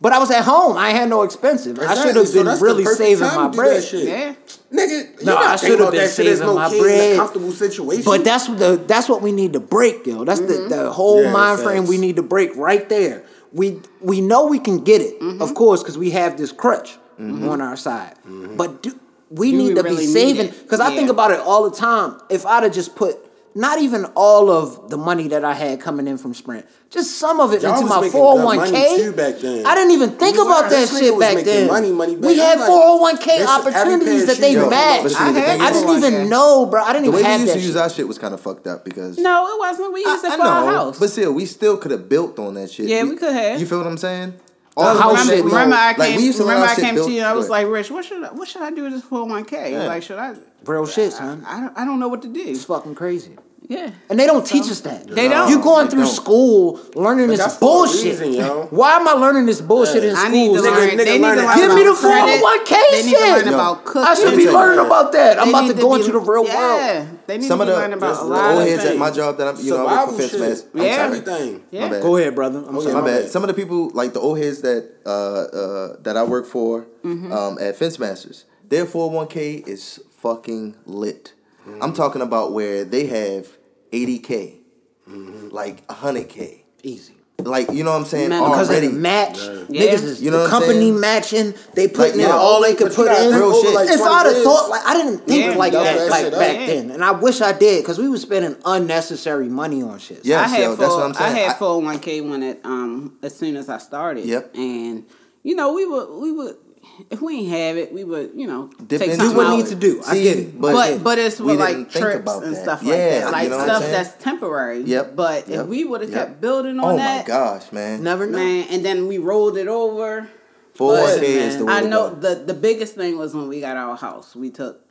But I was at home. I had no expensive. I should have been that's the really saving my bread. shit. Yeah. Nigga, you No, gotta I should have been that shit. There's saving no my kid in a bread. comfortable situation. But that's the that's what we need to break, yo. That's the, mm-hmm. the whole Yeah, mind frame we need to break right there. We we know we can get it, Mm-hmm. of course, because we have this crutch mm-hmm. on our side. Mm-hmm. But do, we Do need we to really be saving it? because I think about it all the time. If I'd have just put not even all of the money that I had coming in from Sprint, just some of it Y'all into was my making four good hundred one money, k. back then. I didn't even think about were. that shit was back then. money, money we back. had four hundred one k this- every pair opportunities that they matched. I had I didn't even 401k. know, bro. I didn't The even way we used that to use shit. our shit was kind of fucked up because No, it wasn't. We used it I for our house. but still, we still could have built on that shit. Yeah, we could have. You feel what I'm saying? All the house shit shit, we- remember I came. used to let remember I came to you. I was like, Rich, what should I, what should I do with this four hundred one k? Like, should I? Real shit, son. I don't. I don't know what to do. It's fucking crazy. Yeah. And they don't teach us that. They don't. You going They through don't. school learning But this that's for a bullshit. reason, yo. Why am I learning this bullshit in I need school? to learn. nigga they need to learn learn Give me the about credit. 401k They need to learn about cooking. I should be Yeah. learning about that. I'm about need to go be- into the real world. Yeah, they need Some to of be the, learning about a the lot old of heads at my job that I'm, you know, I work Survival for Fence shit. Mass. I'm Yeah. Everything. Yeah. Go ahead, brother. I'm sorry. My my bad. bad. Some of the people, like the old heads that uh, uh, that I work for Mm-hmm. um, at Fence Masters, their 401k is fucking lit. Mm-hmm. I'm talking about where they have 80k, Mm-hmm. like 100k. Easy. Like, you know what I'm saying? Man, Because Already. of the match, Yeah. niggas is You know the company saying? matching. They putting Like, in all they could put in. think Real shit. like, if I'd have thought, like I didn't think Yeah, like you that, like shit up. back Yeah. then, and I wish I did because we was spending unnecessary money on shit. Yeah. I had yo, that's what I'm saying. I had I- full one k when it um as soon as I started. Yep. And you know we would we would if we ain't have it we would you know Dip take into do what out. needs to do. I See, get it. but- But but it's we with like trips and that. stuff Yeah, like that, you like know stuff that's temporary. Yep, But yep, if we would have yep. kept building on Oh my that, gosh, man. Never know. man, and then we rolled it over. 401k But, is the way I to know go. the the biggest thing was when we got our house. We took,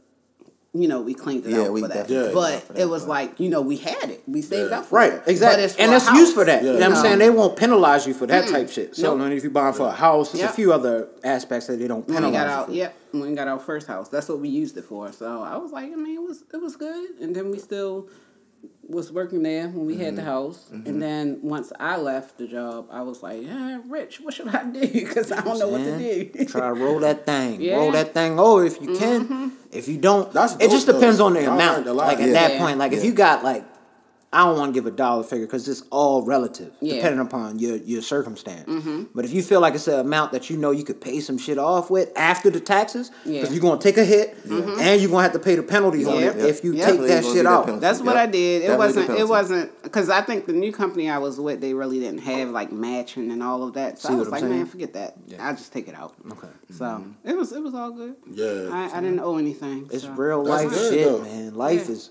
you know, we cleaned it Yeah, out we for that. definitely did but for that, it was but- like you know we had it. We saved Yeah. up for Right, it. exactly. But and for a it's used for that. You know what I'm saying? They won't penalize you for that mm. type shit. So Nope. if you buying for a house, there's Yep. a few other aspects that they don't When we penalize got you out, for. yep. When we got our first house, that's what we used it for. So I was like, I mean, it was it was good. And then we still was working there when we had the Mm-hmm. house. And then once I left the job, I was like, yeah, Rich, what should I do? Because I don't know what to do. Try to roll that thing. Yeah. Roll that thing over if you can. If you don't, That's it just depends though. on the amount. learned a lot. Like at Yeah. that point, like if you got like, I don't want to give a dollar figure because it's all relative, Yeah. depending upon your your circumstance. Mm-hmm. But if you feel like it's an amount that you know you could pay some shit off with after the taxes, because Yeah. you're gonna take a hit mm-hmm. and you're gonna have to pay the penalty on Yeah. it if you Yeah. take Definitely that shit do that out. penalty. That's what I did. It Definitely wasn't. It wasn't because I think the new company I was with, they really didn't have like matching and all of that. So See I was like, saying? man, forget that. I just take it out. Okay. So mm-hmm. it was it was all good. Yeah. I, I didn't owe anything. It's so. real That's life shit, though. man. Life is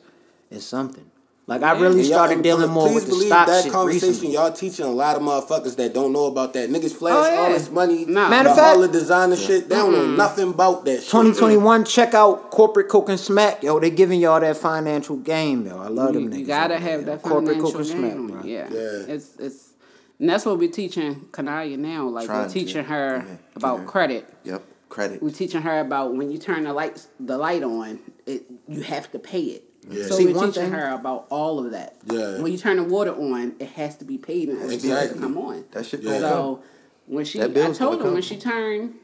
is something. Like I really And started and dealing more please with the believe stock that shit conversation recently. y'all teaching a lot of motherfuckers that don't know about that. Niggas flash Oh, yeah. all this money, Nah. Matter of the- all the designer shit. They don't know nothing about that shit. 2021, check out Corporate Coke and Smack. Yo, they giving y'all that financial game, yo. I love You, them you niggas. gotta have there, that yo. Corporate Coke and. Smack, bro. Yeah. Yeah. it's it's and that's what we're teaching Kanaya now. Like Trying we're to. teaching her Yeah. about Yeah. credit. Yep. Credit. We're teaching her about when you turn the lights the light on, it you have to pay it. Yeah. So See, we're teaching thing- her about all of that. Yeah. When you turn the water on, it has to be paid in order Exactly. to come on. That shit Yeah. gonna. So when she, I told gonna her when she turned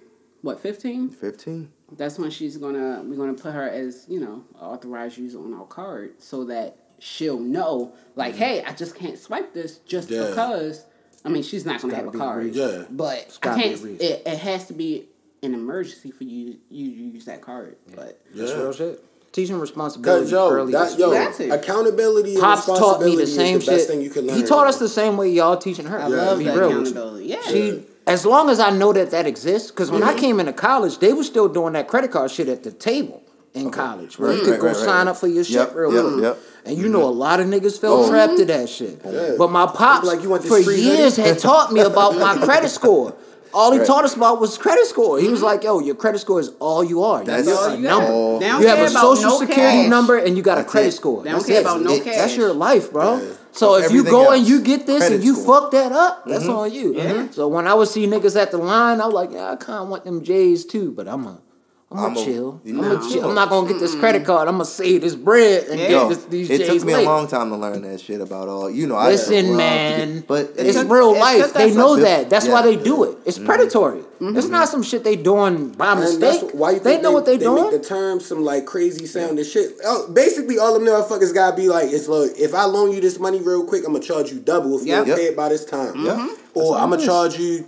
what fifteen. 15. That's when she's gonna we're gonna put her as you know authorized user on our card so that she'll know like mm-hmm. hey I just can't swipe this just Yeah. because I mean she's not gonna have a be a card. Yeah. but I gotta be a can't it, it has to be an emergency for you you use that card but That's Yeah. real shit. Teaching responsibility Cause yo, early. that, is yo. That's it. accountability and Pops taught me the same is the best shit. thing you can learn. He taught us the same way y'all teaching her. I Yeah. love that real accountability yeah She, as long as I know that that exists, because when I came into college, they were still doing that credit card shit at the table in college, where you Right, could right, go right, right, sign right. up for your shit Yep, real yep, quick. yep. And you know a mm-hmm. lot of niggas fell Oh. trapped to that shit. Yeah. But my pops, Like you went to for years, had taught me about my credit score. All he Right. taught us about was credit score. He was mm-hmm. like, "Yo, your credit score is all you are. That's You're all a you got. number. all- You have a social no security cash. number and you got a That's credit it. score. They don't That's care it. about no It- That's your life, bro. Yeah. So if you Everything go and you get this credit and you score. fuck that up, that's mm-hmm. on you. Yeah. So when I would see niggas at the line, I was like, yeah, I kind of want them J's too, but I'm a, I'm I'm gonna a- chill. you I'm know. gonna chill. I'm not gonna get this credit card. I'm gonna save this bread and Yeah. get Yo, this, these it J's took me later. a long time to learn that shit about all. You know, I Listen, took a while to man, get- but it's took- real it life. They know a- that. That's why Yeah. they do it. It's mm-hmm. predatory. It's mm-hmm. not some shit they doing by mistake. why you they think know what they, they doing. make the term some like crazy sounding shit. Oh, basically, all them motherfuckers gotta be like, it's look, if I loan you this money real quick, I'm gonna charge you double if you don't pay it by this time. Yep. Mm-hmm. Or I'm gonna charge you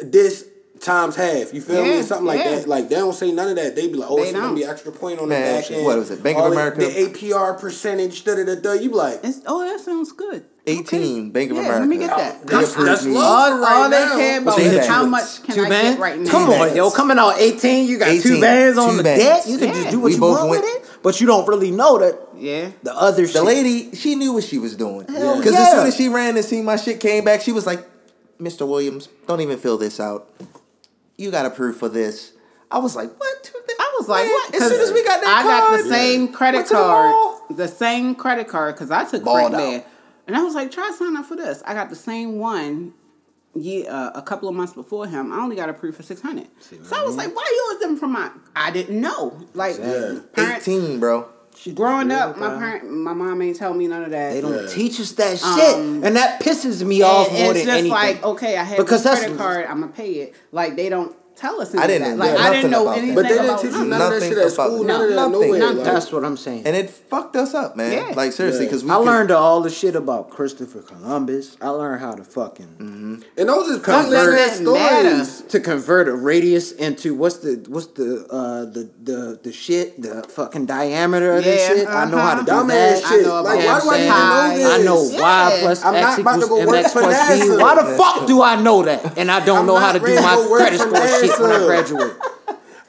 this times half. You feel Yeah, me? Something like yeah. that. Like they don't say none of that. They be like, oh, They it's gonna be extra point on Man, the back end. what was it, Bank of All the- America? The APR percentage. Da da da da. You be like, it's, oh that sounds good 18, Bank of Yeah, America. let me get that. They That's- that's me. low. all, right all they care about is bands. how much can two I bands? get right now Come on, yo, coming out 18, you got two 18, bands on two the bands. deck. You can Yeah. just do what We you both want went- with it, but you don't really know that yeah the other The shit. lady, she knew what she was doing. Hell Because yeah. as soon as she ran and seen my shit came back, she was like, Mr. Williams, don't even fill this out. You got approved for this. I was like, what? I was like, Man, what? As soon as we got that I got the same credit went to the card the same credit card because I took Balled credit out. and I was like, try sign up for this. I got the same one. Yeah, uh, a couple of months before him, I only got approved for six hundred. So I was like, "Why yours different from mine?" I didn't know. Like, parents, Eighteen, bro. Growing real, up, my parent, my mom ain't tell me none of that. They don't Yeah. teach us that shit, um, and that pisses me off And more it's than just anything. like, okay, I have Because this that's- credit card, I'm gonna pay it. Like they don't tell us. Any I didn't that. know Like I didn't know about that. anything But they didn't about teach you nothing. none of that shit at school. no, None of that nothing. nowhere. Nothing. like- That's what I'm saying. And it fucked us up, man. Yeah. Like seriously, because we I could- learned all the shit about Christopher Columbus. I learned how to fucking And those is Convert- pointless Doesn't matter. stories. to convert a radius into what's the what's the uh the the the shit the fucking diameter of this Yeah, shit. I know how to do uh-huh. Dumbass that. I shit. know Like, why do I even know Pi. this? I know Yeah. y plus I'm x not about to equals go work mx plus b. Why the fuck do I know that? And I don't know how to do my go work credit for score shit when I graduate.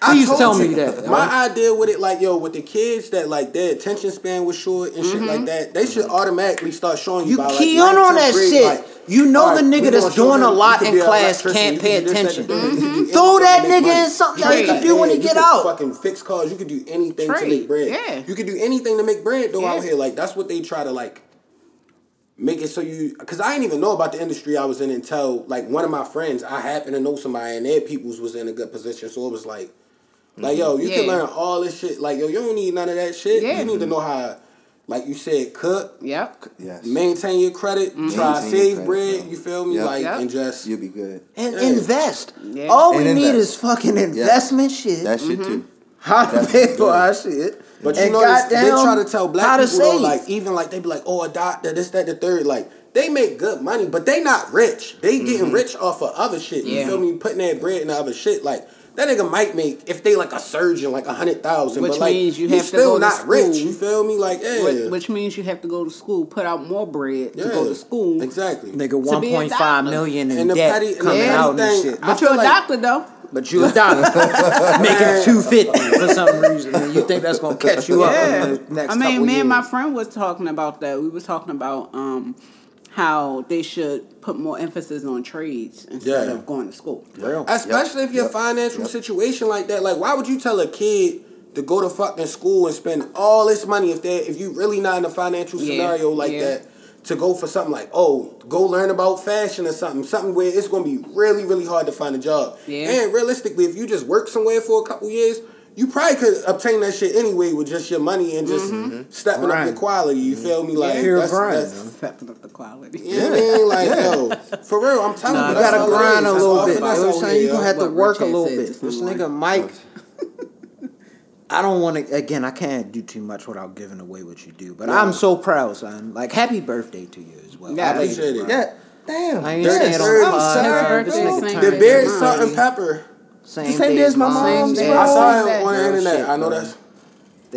I Please told tell you, me that. My idea with it, like yo, with the kids that like their attention span was short and shit like mm-hmm. that, they should automatically start showing you. You by, like, key on on that grade, shit. like, You know all the nigga that's doing a lot in can be an class can't pay can do this, attention. that, that, mm-hmm. you can do Throw that nigga money. in something You that he can can do when he you get out. Fucking fix cars. You could do anything to make bread. yeah. You could do anything to make bread though out Yeah. here. Like that's what they try to like make it so you because I didn't even know about the industry I was in until like one of my friends I happened to know somebody and their peoples was in a good position so it was like like yo you can learn all this shit like yo you don't need none of that shit Yeah. you need to know how like you said cook Yep. yes, maintain your credit mm-hmm. try Maintain your save credit, bread bro. you feel me Yep. like Yep. and just you'll be good. And Yeah. invest. Yeah. All we And need is fucking investment shit. That shit mm-hmm. too. how to pay for our shit. But you know, they try to tell black people though, like even like they be like, oh, a doctor, this, that, the third. Like they make good money, but they not rich. They getting mm-hmm. rich off of other shit. You Yeah. feel me? Putting that bread in other shit. Like that nigga might make if they like a surgeon, like a hundred thousand. Which but like means you he's have to still go to not rich. school. You feel me? Like yeah, Which, which means you have to go to school, put out more bread yeah. to go to school. Exactly. Nigga, one point five million one a point doctor. five million in And the debt petty- coming petty out and thing- shit. I But feel you're a like- doctor though. But you a doctor making two fifty for some reason, and you think that's gonna catch you up Yeah. in the next I mean, couple me years. and my friend was talking about that. We was talking about um how they should put more emphasis on trades instead Yeah. of going to school. Real. Especially if your Yep. financial Yep. situation like that. Like, why would you tell a kid to go to fucking school and spend all this money if they if you really not in a financial Yeah, scenario like yeah. that to go for something like oh go learn about fashion or something something where it's gonna be really really hard to find a job. Yeah. And realistically, if you just work somewhere for a couple years. You probably could obtain that shit anyway with just your money and just mm-hmm. stepping up Right. your quality. You feel me? Like Pure that's, grind, that's man. Stepping up the quality. you know what I mean? Like yo, for real, I'm telling Nah, you, You gotta grind a little all bit. You finesse know what I'm saying? here, You gonna have to work a little bit. This this nigga Mike. I don't want to. Again, I can't do too much without giving away what you do. But I'm so proud, son. Like, happy birthday to you as well. Yeah, I appreciate it. Yeah, damn. I ain't Dirty saying it on Bird, the pod. son. This Happy nigga birthday, The Same beard, salt, and pepper. Same, same day day as my mom's. mom's, Yeah. bro. I saw that. it on the internet. I know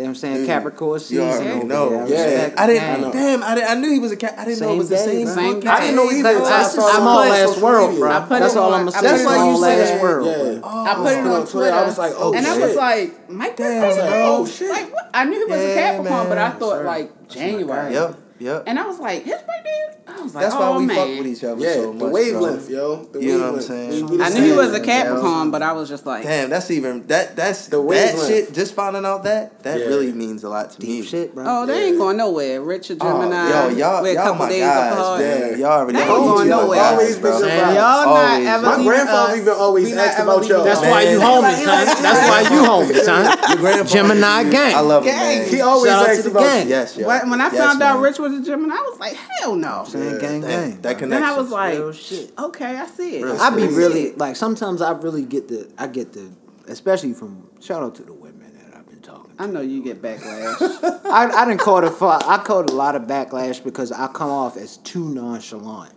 bro. that's. They I'm saying Capricorn season. You already know. there. Yeah. Respect I didn't. game. Damn, I, didn't, I knew he was a cat. I didn't know it was the same. bro. Same fucking- I didn't know either. Because until I- I saw I it Small on put- ass social world, media. bro. I put That's it all on- I'm I saying. put That's it why you said ass it. world. Yeah. bro. I put it on Twitter. I was like, oh and shit. I was like, Mike Damn, birthday? bro. oh shit. Like, what? I knew he was a Yeah, Capricorn, but I man. thought like January. Yep, yep. And I was like, his birthday? I was like, That's oh why we man. fuck with each other yeah, so much. the wavelength, bro. yo. The You know what I'm saying? We- we I knew he was a Yeah. Capricorn, but I was just like, Damn, that's even that. That's The that wavelength. shit. Just finding out that that Yeah. really means a lot to Deep me. shit, bro. oh, they ain't going nowhere. Richard Oh, Gemini. yo, y'all, we're a y'all, couple my days guys, apart. man. Y'all already They know ain't each going nowhere. Always bro. been And Always, y'all not ever My grandfather us. even always We asked about y'all. That's why you Man. homies, son. That's why you homies, son. Your grandfather- Gemini gang. I love it, Gang. He always Shout out to asks the about gang. Yes, yo. When when I found out man. Rich was a Gemini, I was like, hell no. Saying gang, That- gang. That bro. connection. Then I was like, Real shit. okay, I see it. Real I be really like sometimes I really get the I get the especially from shout out to the women that I've been talking. to. I know you get backlash. I I didn't call it fu- I caught a lot of backlash because I come off as too nonchalant.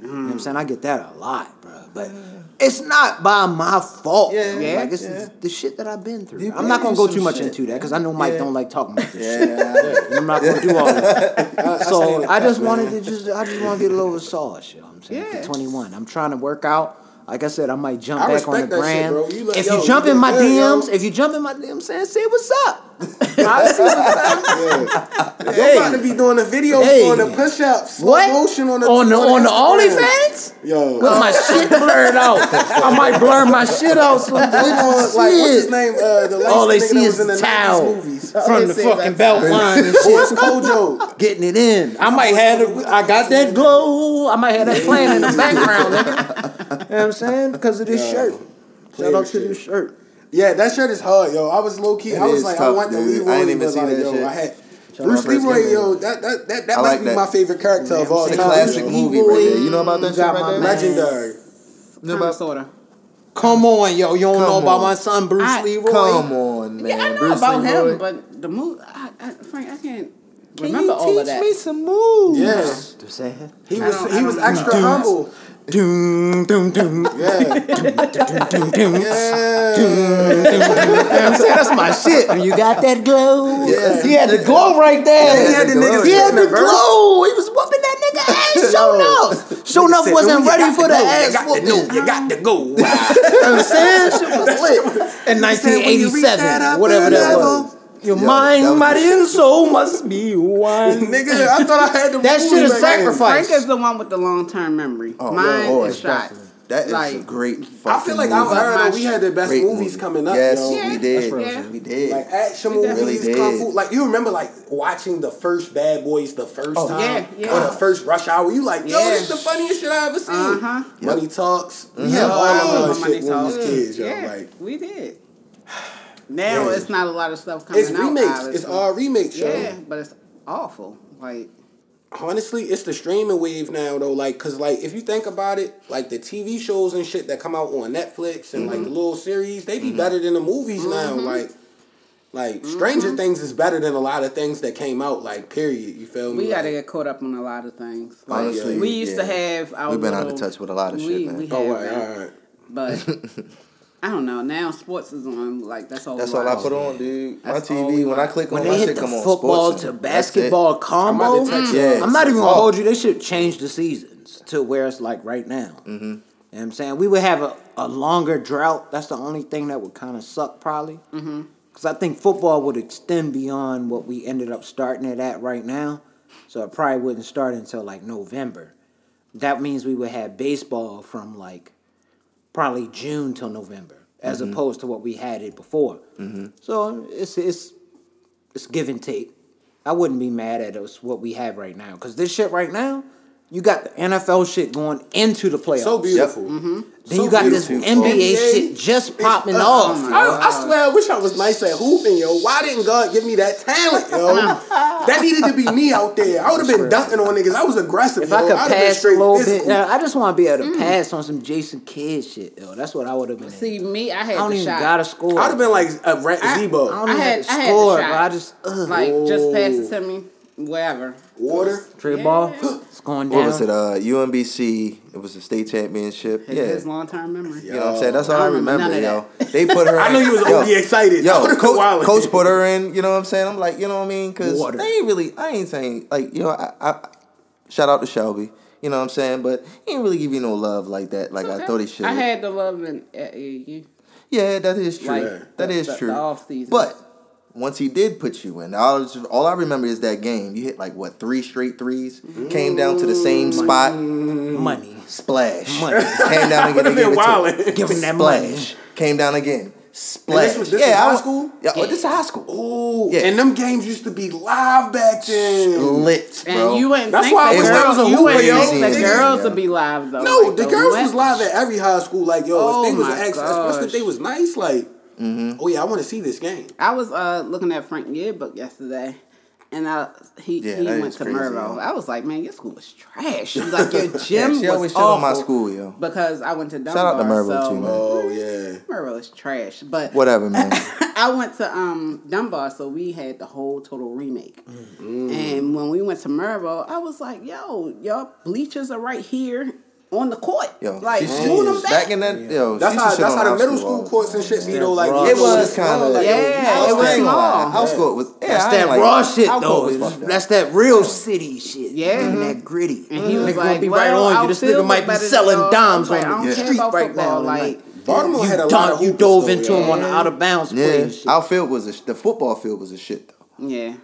You know what I'm mm. saying? I get that a lot, bro. But it's not by my fault. Yeah. Yeah. Like it's Yeah. the shit that I've been through. You've I'm not gonna go too much shit, into that because I know Mike don't like talking about this shit. Yeah. I'm not gonna do all that. so it, I just wanted to just I just want to get a little sauce, you know what I'm saying? Yeah. For 21. I'm trying to work out. Like I said, I might jump I back on the shit, gram. bro. You like, if yo, you jump you in my good, yo. DMs, if you jump in my DMs, saying say what's up. I see what's up. You're about to be doing a video Hey. on the push ups, slow What? motion on the on the on the OnlyFans? Yo, With my shit blurred out. I might blur my shit out some we like what's his name? Uh, the All they see nigga that is was in the the 90s towel movies. from the fucking belt line and shit. Boys Kojo. Getting it in. I might have the, I got that glow. I might have that playing in the background, nigga. You know what I'm saying? Because of this shirt. Shout out to this shirt. Yeah, that shirt is hard, yo. I was low key. I was is like, I tough, want the dude. Leroy, I ain't even but see like, that yo, shit. I had Bruce out First Leroy, yo. That that that, that I might like be that. my favorite character of all It's a time. classic yo. movie right there. You know about that shit Got right my there? man. Legendary. You know about- sort of. Come on, yo. You don't know Come about on. my son, Bruce I- Leroy? Come on, man. Yeah, I know Bruce about Leroy. him, but the movie, I, I, Frank, I can't Can remember you all of teach that. me some moves? Yeah. Just saying. He was he was extra humble. Doom, doom, doom. Yeah. Doom, doom. Yeah. I'm saying that's my shit. You got that glow. Yeah. He had the glow right there. He had the niggas He had the the glow. He was whooping that nigga ass. Sho'nuff. Show enough wasn't ready for to the ass You got to whooping. know. You got to go. You know what I'm saying? Shit was lit. In said, "When you reach that 1987, whatever that was. Your Yo, mind, was body, and soul must be one. Nigga, I thought I had the That movie shit is sacrifice. Frank is the one with the long term memory. Oh, Mine boy, is shot. That is a Like- great I feel like movie. I've heard that we had the best Great movies movie. coming up, Yes, yo. we did. Yeah. We did. Like action We definitely movies, kung fu. Like you remember, like watching the first Bad Boys the first Oh, time, yeah, yeah. or the first Rush Hour. You like, yo, Yeah. this is the funniest shit I ever seen. Uh-huh. Money talks. We Mhm. had all Oh, of that Money shit when we was kids, yo. yeah, Like we did. Now Yeah. it's not a lot of stuff coming out. it's out. remakes. It's obviously. all remakes, yo. Yeah, but it's awful. Like honestly, it's the streaming wave now though. Like, cause like if you think about it, like the TV shows and shit that come out on Netflix and Mm-hmm. like the little series, they be better than the movies now. Like, like Mm-hmm. Stranger Things is better than a lot of things that came out. Like, period. You feel me? we gotta Like, get caught up on a lot of things. Like, Honestly, we used to have our. We've been out of touch with a lot of shit, man. We Oh, have right, been. all right. But I don't know. Now sports is on. Like that's all. That's all I put on, dude. My That's all TV, when I watch. click When on they my hit shit, the come on football sports to and that's it. basketball I'm combo, about to text you. Yeah. I'm not even gonna hold you. They should change the seasons to where it's like right now. Mm-hmm. You know what I'm saying? We would have a, a longer drought. That's the only thing that would kind of suck, probably. Mm-hmm. Because I think football would extend beyond what we ended up starting it at right now. So it probably wouldn't start until like November. That means we would have baseball from like probably June till November, as mm-hmm. opposed to what we had it before. Mm-hmm. So it's it's it's give and take. I wouldn't be mad at us what we have right now because this shit right now, you got the NFL shit going into the playoffs. So beautiful. Then so you got this. NBA, NBA shit just popping uh, off. I, I swear, I wish I was nice at hooping, yo. Why didn't God give me that talent, yo? that needed to be me out there. I would have been dunking on niggas. I was aggressive, If yo. I could I'd have been pass a straight little physical. bit, yeah, I just want to be able to pass on some Jason Kidd shit, yo. That's what I would have been. in. See me, I had. I don't the even shot. gotta score. I'd have been like a rat I- Zebo. I don't I even had- have to I had the score, shot. but I just ugh. like just pass it to me, whatever. Water. Trey ball. It's going down. What was it? Uh, UMBC. It was a state championship. His, yeah. his long term memory. You know what I'm saying? That's all I I remember remember, none yo. They put her. I knew you was yo, overly excited. Yo, coach, coach put her in. You know what I'm saying? I'm like, you know what I mean? Because they ain't really. I ain't saying like, you know, I, I shout out to Shelby. You know what I'm saying? But he ain't really give you no love like that. Like I thought he should. I had the love in at AAU. Yeah, that is true. Like, that the- is the- true. the off seasons. But once he did put you in, all, all I remember is that game. You hit like what three straight 3s Came down to the same spot. money. Splash. Money. Came down again. Would've and gave been it to wildin'. him. Give money. Splash. Came down again. Splash. was- this yeah, was high I was- school? Yeah, oh, this is high school. Ooh, Yeah. and them games used to be live back then. Lit, And bro. you wouldn't That's think why I the girls, was a you hooper, wouldn't yo. think the Yeah. girls would be live though. No, Like, the girls was live at every high school. Like, yo, Oh if they was oh ex, especially if they was nice, like, Mm-hmm. oh yeah, I want to see this game. I was uh, looking at Frank yearbook yesterday, and I he Yeah, he went to crazy, Mervo. yo. I was like, man, your school was trash. She was like, your Yeah, gym she was always shit awful. on my school, yo. Because I went to Dunbar. Shout out to Mervo, so too, man. Oh yeah. Mervo is trash, but Whatever, man. I went to um Dunbar, so we had the whole total remake. And when we went to Mervo, I was like, "Yo, y'all bleachers are right here, on the court. Yo, like them back. back in that. Yeah. Yo, that's how that's how the middle school, courts and shit be though. Like it was kind of like, yeah, it was small. House court was yeah, that's that like, raw shit though. That's that real city shit. Yeah, mm-hmm. that gritty. And he was like, be right on you. This nigga might be selling dimes on the street right now. Like. Baltimore you had a dove, lot of you dove into him on the out of bounds yeah. Outfield was a, the football field was a shit though. Yeah,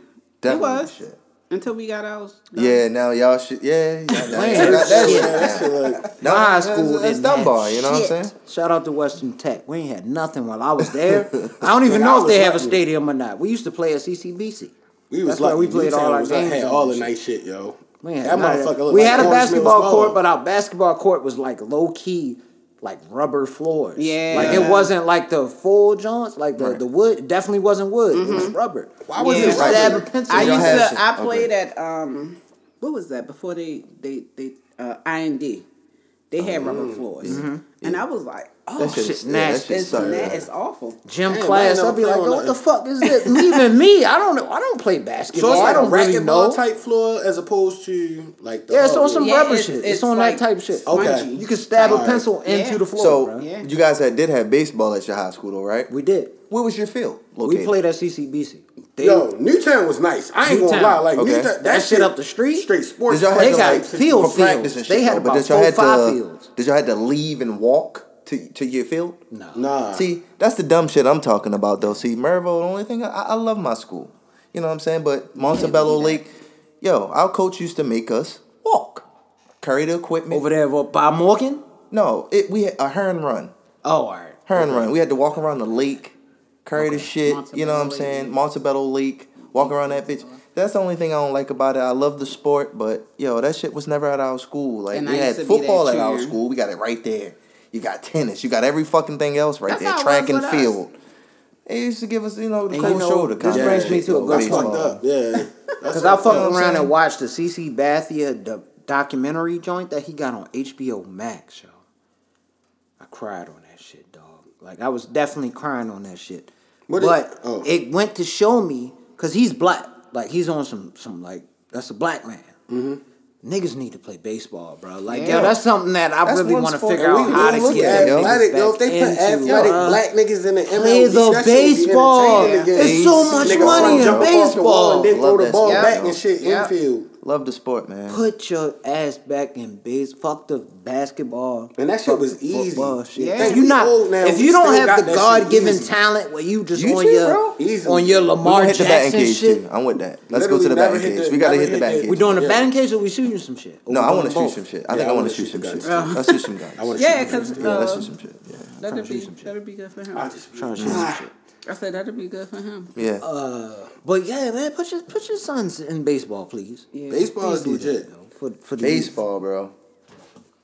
Definitely it was. Shit. Until we got ours. Yeah, now y'all should. Yeah, y'all, y'all got that shit. That shit like, no, high school is that's Dunbar. You know what I'm saying? Shout out to Western Tech. We ain't had nothing while I was there. I don't even know if they have a stadium or not. We used to play at CCBC. We was that's like we played all our games. I had all the night shit, yo. We had, that motherfucker we like had a basketball court, but our basketball court was like low key like rubber floors. Yeah. Like it wasn't like the full joints, like the, right. the wood definitely wasn't wood. Mm-hmm. It was rubber. Why was yeah. it rubber? Pencil. I used to I played okay. at um what was that before they they they uh IND. They had oh. rubber floors. Mm-hmm. And I was like, oh that shit, shit nasty. Yeah, it's, suck, it's awful. Gym Damn, class, I'll be like, what the fuck is this? Even me, I don't know. I don't play basketball. So it's like I don't a really type floor as opposed to like the yeah, it's on some yeah, rubber it's, shit. It's, it's on like that type shit. Spongy. Okay, you can stab All a pencil right. into the floor. So you guys had, did have baseball at your high school, though, right? We did. Where was your field? Located? We played at CCBC. They, Yo, Newtown was nice. I ain't Newtown. gonna lie, like okay. Newtown, that, that shit, shit up the street, straight sports. Y'all they got like, field fields. Shit, they had though, about four, five to, fields. Did y'all had to leave and walk to to your field? No. Nah. See, that's the dumb shit I'm talking about though. See, Maryville, the only thing I, I love my school. You know what I'm saying? But Montebello Lake, yo, our coach used to make us walk, carry the equipment over there. What Bob Morgan? No, it we had a Herring Run. Oh, all right. Herring okay. run. We had to walk around the lake Curry okay. the shit. Montebello you know what I'm saying? Montebello League. Walk around that bitch. That's the only thing I don't like about it. I love the sport, but yo, that shit was never at our school. Like and we had football at our school. We got it right there. You got tennis. You got every fucking thing else right That's there. Track and field. Us. They used to give us, you know, the cold you know, shoulder. This brings me to a good point. Up. Yeah, because I fucked around saying. and watched the CC Sabathia do- documentary joint that he got on HBO Max. Yo, I cried on that shit, dog. Like I was definitely crying on that shit. What but is, oh. it went to show me because he's black. Like he's on some some like that's a black man. Mm-hmm. Niggas need to play baseball, bro. Like, yeah. yo, that's something that I that's really want to figure out how to get. Yo, they put athletic uh, black niggas in the MLB, play the baseball. It's so much money in baseball. And then throw the ball back and shit infield. Love the sport, man. Put your ass back in base. Fuck the basketball. And that shit was easy. Shit. Yeah, if you not, now, if you don't have the God given talent where you just you on too, your on your Lamar Jackson shit. Too. I'm with that. Let's Literally go to the batting cage. The, we gotta hit, the batting cage. We doing the yeah. batting cage or we shooting some shit? Or no, I want to shoot some shit. I think I want to shoot some shit. Let's shoot some guys. Yeah, because let's shoot some shit that'd be that'd be good for him. I just trying to shoot some shit. I said that'd be good for him. Yeah. Uh, but yeah, man, put your put your sons in baseball, please. Yeah. Baseball is legit. For for baseball, bro.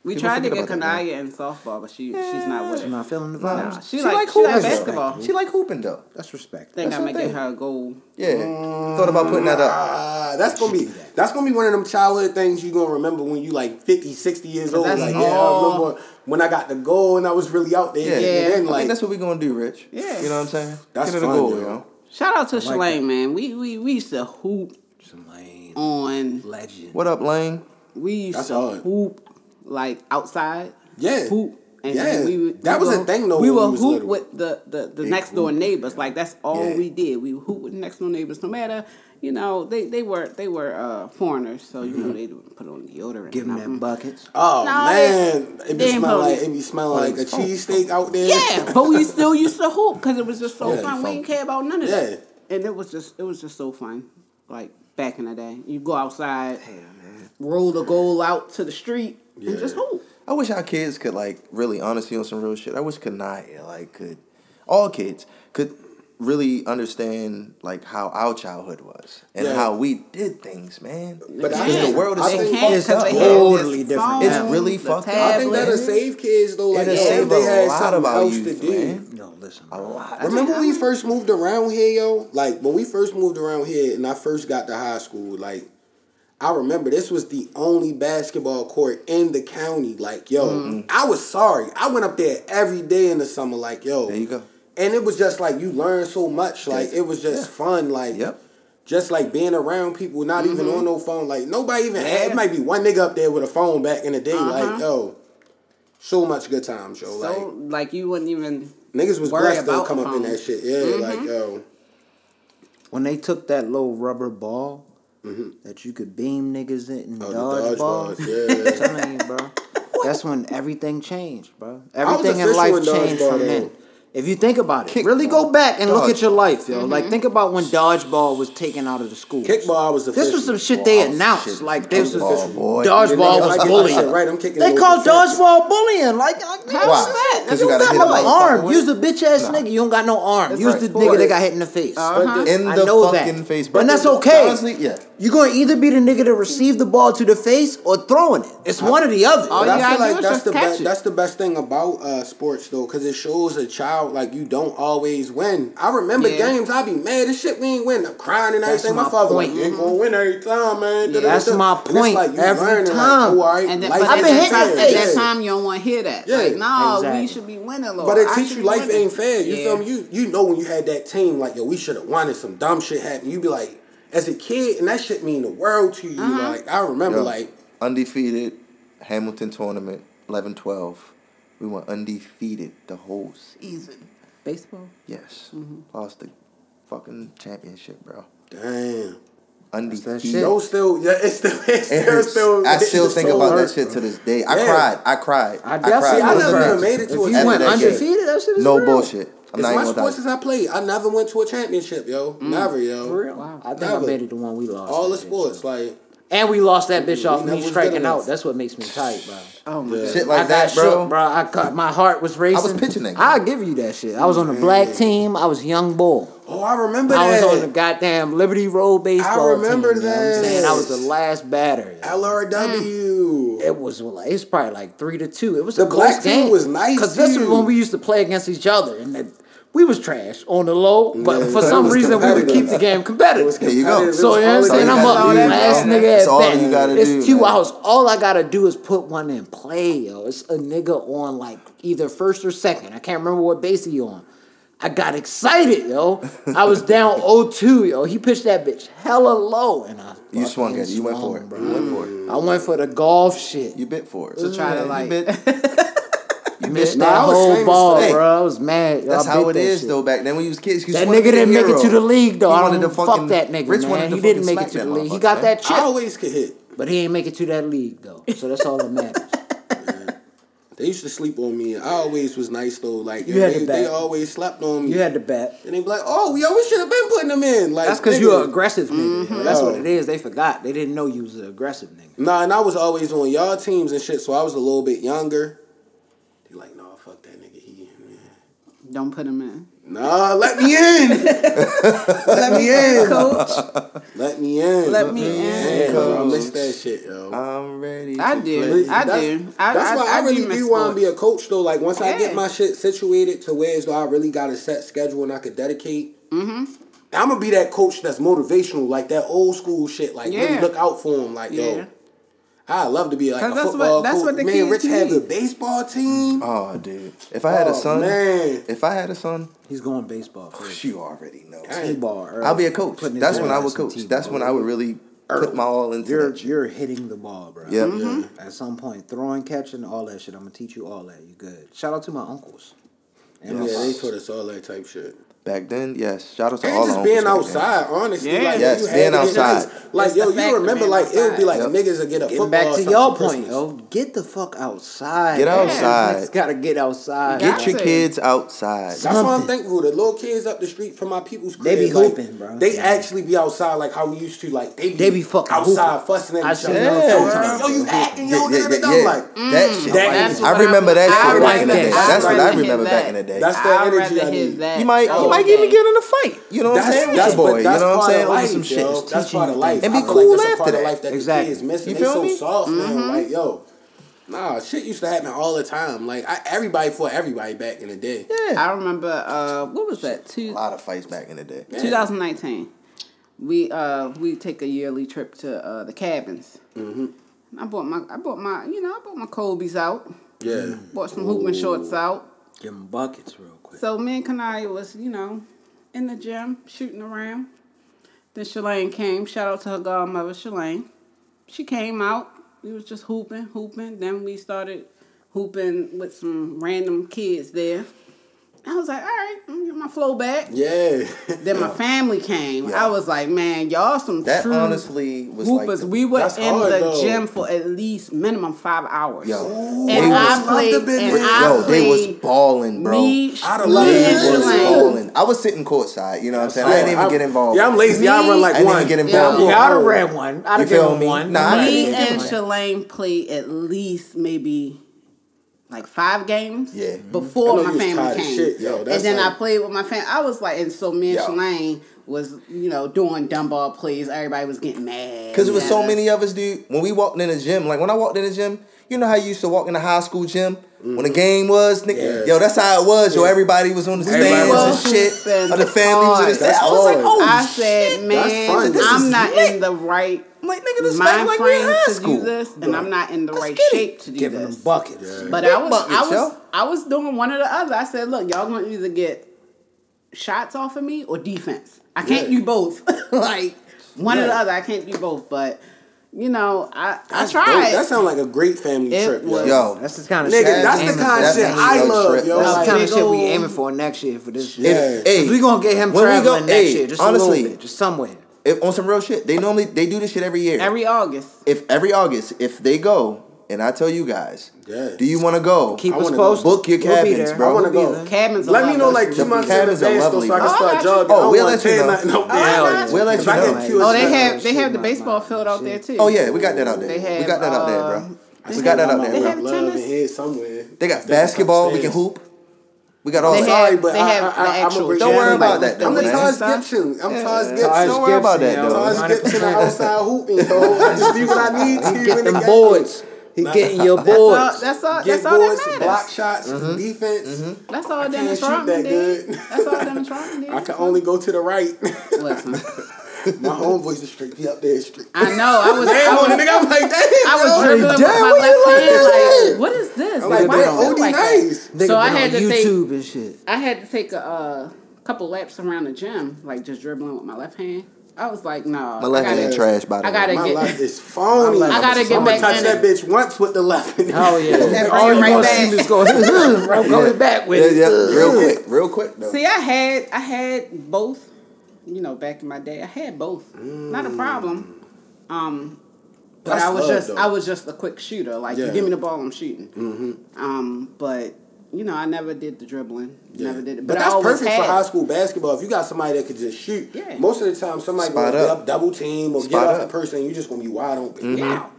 We People tried to get Kanaya in softball, but she yeah. she's not with it. She's not feeling the vibes. Nah, she, she like, like hooping. She like basketball. Though. She like hooping though. That's respect. Think I'm get her a goal. Yeah. Um, Thought about putting that up. Uh, that's gonna be that's gonna be one of them childhood things you're gonna remember when you like 50, 60 years old. Like, all, yeah, I remember when I got the goal and I was really out there. Yeah, yeah. Then, like, I think that's what we're gonna do, Rich. Yeah, you know what I'm saying. That's Get fun, the goal, yo. Shout out to like Shalane, man. We we we used to hoop Shalane on legend. What up, Lane? We used that's to hard. hoop like outside. Yeah, hoop. And yeah, we, we, that was were, a thing though. We were hoop little. with the the, the next door neighbors. Like that's all yeah. we did. We hoop with the next door neighbors. No matter you know, they, they were they were uh, foreigners, so you mm-hmm. know they put on deodorant. Give them that buckets. Oh no, man, it, it be smell oh, like it be smelling like a cheesesteak out there. Yeah, but we still used to hoop because it was just so yeah, fun. We didn't care about none of yeah. that, and it was just it was just so fun. Like back in the day, you go outside, Damn, roll the goal out to the street, yeah. and just hoop. I wish our kids could like really honestly on some real shit. I wish Kanaya like could all kids could really understand like how our childhood was and yeah. how we did things, man. But the world is totally different. It's really fucked up. I think that'll save kids though. Like It'll save they had something else youth, to do. No, listen. A lot. Remember when we first moved around here, yo? Like when we first moved around here, and I first got to high school, like. I remember this was the only basketball court in the county. Like, yo, mm-hmm. I was sorry. I went up there every day in the summer. Like, yo, there you go and it was just like you learn so much. Like it was just yeah. fun. Like yep. just like being around people, not mm-hmm. even on no phone. Like nobody even had. It might be one nigga up there with a phone back in the day. Uh-huh. Like yo, so much good times, yo. So like, like you wouldn't even niggas was blessed to come up in that shit. Yeah, mm-hmm. like yo. When they took that little rubber ball mm-hmm. that you could beam niggas in and oh, dodge, dodge balls. yeah. Telling you, bro. That's when everything changed, bro. Everything in life changed from then. If you think about it, Kickball. really go back and look at your life, yo. Mm-hmm. Like think about when dodgeball was taken out of the school. Kickball was official. This was some shit they Boy, I was announced. shit. Like this was Kickball, boy. dodgeball was like bullying. shit right, I'm kicking They no called defense. dodgeball bullying. Like How Why? is that? 'Cause you you don't gotta got no like arm. fucking Use a bitch ass nigga. You don't got no arm. That's Use right. the nigga that got hit in the face. Uh-huh. In I the know fucking that. face, bro. And that's okay. Honestly, yeah. You're gonna either be the nigga to receive the ball to the face or throwing it. It's one or the other. All I feel like that's the best. That's the best thing about uh, sports though, because it shows a child like you don't always win. I remember Yeah. games I be mad as shit. We ain't win. I'm crying and everything. My, my father point. like, you ain't gonna win every time, man. Yeah, that's my point. like you Every learning, like, time. oh, all right, And then, life but I've at been that hitting time, the at face. that time, you don't want to hear that. Yeah. Like, no, Exactly. we should be winning, Lord. But it I teach you life winning. ain't fair. You Yeah. feel me? You you know when you had that team, like yo, we should have won and some dumb shit happened. You be like, as a kid, and that shit mean the world to you. Uh-huh. Like I remember, Yo, like undefeated Hamilton tournament 11-12. We went undefeated the whole season. Baseball. Yes. Mm-hmm. Lost the fucking championship, bro. damn. Undefeated. shit. Those still, yeah, it's still, it's It still, still. I still think so about hurt, that shit bro. to this day. I Yeah. cried. I cried. I I definitely cried. See, I would never even made it to If a you went of that game. undefeated, that shit is No real. bullshit. I'm As not much sports gonna as I played, I never went to a championship, yo. Never, yo. For real? Wow. I think Never. I made it the one we lost. All the sports, like And we lost that bitch off me striking out. That's what makes me tight, bro. Oh my Yeah. god. Shit I like got that, bro. shook, bro. I cut, my heart was racing. I was pitching that game. I'll give you that shit. I was on the black team. I was young bull. oh, I remember I was on the goddamn Liberty Road baseball remember team. You know what I'm saying that. I was the last batter. LRW. It was like it's probably like three to two. It was The a close black team game. was nice, because this is when we used to play against each other, and that, we was trash on the low. But Yeah, for some reason, we would keep the game competitive. There you go. It So you know what I'm saying? I'm is. up. all that Last matters. nigga That's at all bat. you gotta it's do, two man. outs. All I gotta do is put one in play, yo. It's a nigga on like either first or second. I can't remember what base he on. I got excited, yo. I was down 0-2, yo. He pitched that bitch hella low, and I You swung it. You went for it. bro. You went for it. I went for the golf shit. You bit for it. To try to, Yeah, like- You missed bit. that Nah, whole ball, for that. bro. I was mad. That's how bit it that is shit. though. Back then when you was kids, you That nigga to be a didn't make it to the league though. He I wanted don't to fuck that nigga, Rich wanted man. He didn't make it to the league. He got man. that I always could hit. but he ain't make it to that league though. So that's all that matters. They used to sleep on me. I always was nice though. Like You had they, the they always slept on me. You had to bet. and they be like, "Oh, yo, we should have been putting them in." Like That's because you're aggressive nigga. Mm-hmm. yo. That's what it is. They forgot. They didn't know you was an aggressive nigga. Nah, and I was always on y'all teams and shit, so I was a little bit younger. They like, "Nah, fuck that nigga. He, Don't put him in. nah, let me in. let me in. Coach, Let me in. let me Yeah, in. bro, I miss that shit, yo. I'm ready. I to do. play. I that's, do. I, that's I, why I, I really miss do want to be a coach though. Like once I get my shit situated to where as though I really got a set schedule and I could dedicate. Mm-hmm. I'm gonna be that coach that's motivational, like that old school shit. Like really Yeah. look out for him. Like Yeah. yo, I love to be like a 'Cause that's what- football that's coach. what the Man, kids Rich had the need. baseball team. Oh, dude. If I had a Oh, son, man. if I had a son, He's going baseball first. you already know. T-ball early. I'll be a coach. That's when I would coach. T-ball. That's when I would really put my all into You're that you're hitting the ball, bro. Yep. Mm-hmm. At some point, throwing, catching, all that shit. I'm gonna teach you all that. You good? Shout out to my uncles. And my Yeah, they taught us all that type shit. Back then, yes. Shout out to And all just being uncles back outside, honestly. Yeah. Like, Yes, you being outside. nice. Like, It's yo, you remember, being like, it would be like Yep. niggas would get a Getting football. back to something your for point, yo. Get the fuck outside. Get man. outside. Niggas gotta get outside. Got Get your kids outside. That's why I'm thankful. The little kids up the street from my people's crib, They be like, hooping, bro. They Yeah. actually be outside like how we used to. Like they be, They be fucking outside hooping. fussing at I each seen other. them Yo, sometimes. yo, you acting, yo, Yeah, yeah, yeah, like, yeah. that shit. Mm, that That's is- what I remember that shit back in the day. That's what I remember back in the day. That's the energy rather I need. that You might, all you might day. even get in a fight. You know what I'm saying? With that's, boy. You that's know what I'm saying? of Over life, some shit. That's part of life. And be cool that's a after part of that. life that Exactly. the kids missing. You they feel so me? soft, Mm-hmm. man. Like, yo, nah, shit used to happen all the time. Like, I, everybody fought everybody back in the day. Yeah. I remember uh, what was that? Two, A lot of fights back in the day. 2019. We uh we take a yearly trip to uh the cabins. Mm-hmm. I bought my I bought my you know I bought my Kobe's out. Yeah. Bought some hooping shorts out. Give them buckets real so me and Kanaya was, you know, in the gym shooting around. Then Shalane came. Shout out to her godmother, Shalane. She came out. We was just hooping, hooping. Then we started hooping with some random kids there. I was like, all right, get my flow back. Yeah. then my family came. Yeah. I was like, man, y'all some that true honestly was. Like the, we were in hard, the though. gym for at least minimum five hours. Yo, Ooh, and I played. And yo, I played, they was balling, bro. Me, I was balling. I was sitting courtside. You know what I'm saying? I didn't even I, get involved. Yeah, I'm lazy. Me, I run like I one. I didn't get involved. Yeah, yeah I'd ran one. I don't get one. Nah, me and Shalane played at least maybe like five games yeah. Mm-hmm. before my family came. Shit, yo, and then like, I played with my family. I was like, and so me and. Shalane was, you know, doing dumbbell plays. Everybody was getting mad. Because it was so many of us, dude. When we walked in the gym, like when I walked in the gym, you know how you used to walk in the high school gym? Mm-hmm. When the game was, nigga, yo, that's how it was. Yo, everybody was on the stands and shit. Or the families. I was like, oh, I said, man, I'm not lit. in the right I'm like, nigga, this Mind like we're in high school. this, and I'm not in the Let's right shape to do Giving this. them buckets. Yeah. But I was, buckets, I was. I was doing one or the other. I said, look, y'all gonna either get shots off of me or defense. I can't Yeah. do both. like one or the other. I can't do both. But you know, I I That's dope. tried. That sounds like a great family It trip, yo. was- Yo, That's the kind of Nigga, shit. that's the kind of shit I love, yo. That's Like, the kind of shit we aiming for next year for this. Yeah. Hey. we gonna get him When go- traveling next hey, year, just honestly, a little bit, just somewhere if on some real shit, they normally they do this shit every year. Every August. If every August, if they go, and I tell you guys, yeah. do you want to go? Keep us posted. Book your we'll cabins, bro. I want to we'll go. Cabins. Let me know like two months in advance so I can oh, start jogging. Oh, oh we'll let you know. Oh, we'll let you know. Oh, they have they have the baseball field out there too. Oh yeah, we got that out there. We got that out there, uh, bro. We got that out there, bro. They got basketball. We can hoop. We got all. They sorry, had, but they I, have I, I, the actual. Don't worry about that. I'm the Taj Gibson. I'm yeah. Taj Gibson. Don't worry about that though. Taj Gibson outside hooping. Just do what I need to. Get them boards. He getting your boards. That's all. That's all. Get that's all boards, that block shots, mm-hmm. defense. Mm-hmm. That's all Dennis Rodman that did. That's all Dennis Rodman did. I can only go to the right. my homeboys is straight me out there straight. I know. I was. damn, I was, nigga, I'm like, damn. I was dribbling with my left hand. Like, what is this? I'm like, why OD like nice? That? So I had to YouTube take, and shit. I had to take a uh, couple laps around the gym, like just dribbling with my left hand. I was like, no. Nah, my left gotta, hand trash, by the I way. Gotta my get, left is phony. I gotta get I'm back touch that it. bitch once with the left. Oh yeah. and All you right gonna back. see is going go yeah. back with yeah, it. Real quick, real quick. Though. See, I had I had both you know, back in my day, I had both. Mm. Not a mm. problem. Um, but That's I was just though. I was just a quick shooter. Like yeah. you give me the ball, I'm shooting. Mm-hmm. Um, but you know, I never did the dribbling. Yeah. Never did it. But, but that's perfect had. for high school basketball. If you got somebody that could just shoot, yeah. most of the time somebody will get up double team or Spot get off up. the person, you're just gonna be wide open. Mm-hmm. Yeah.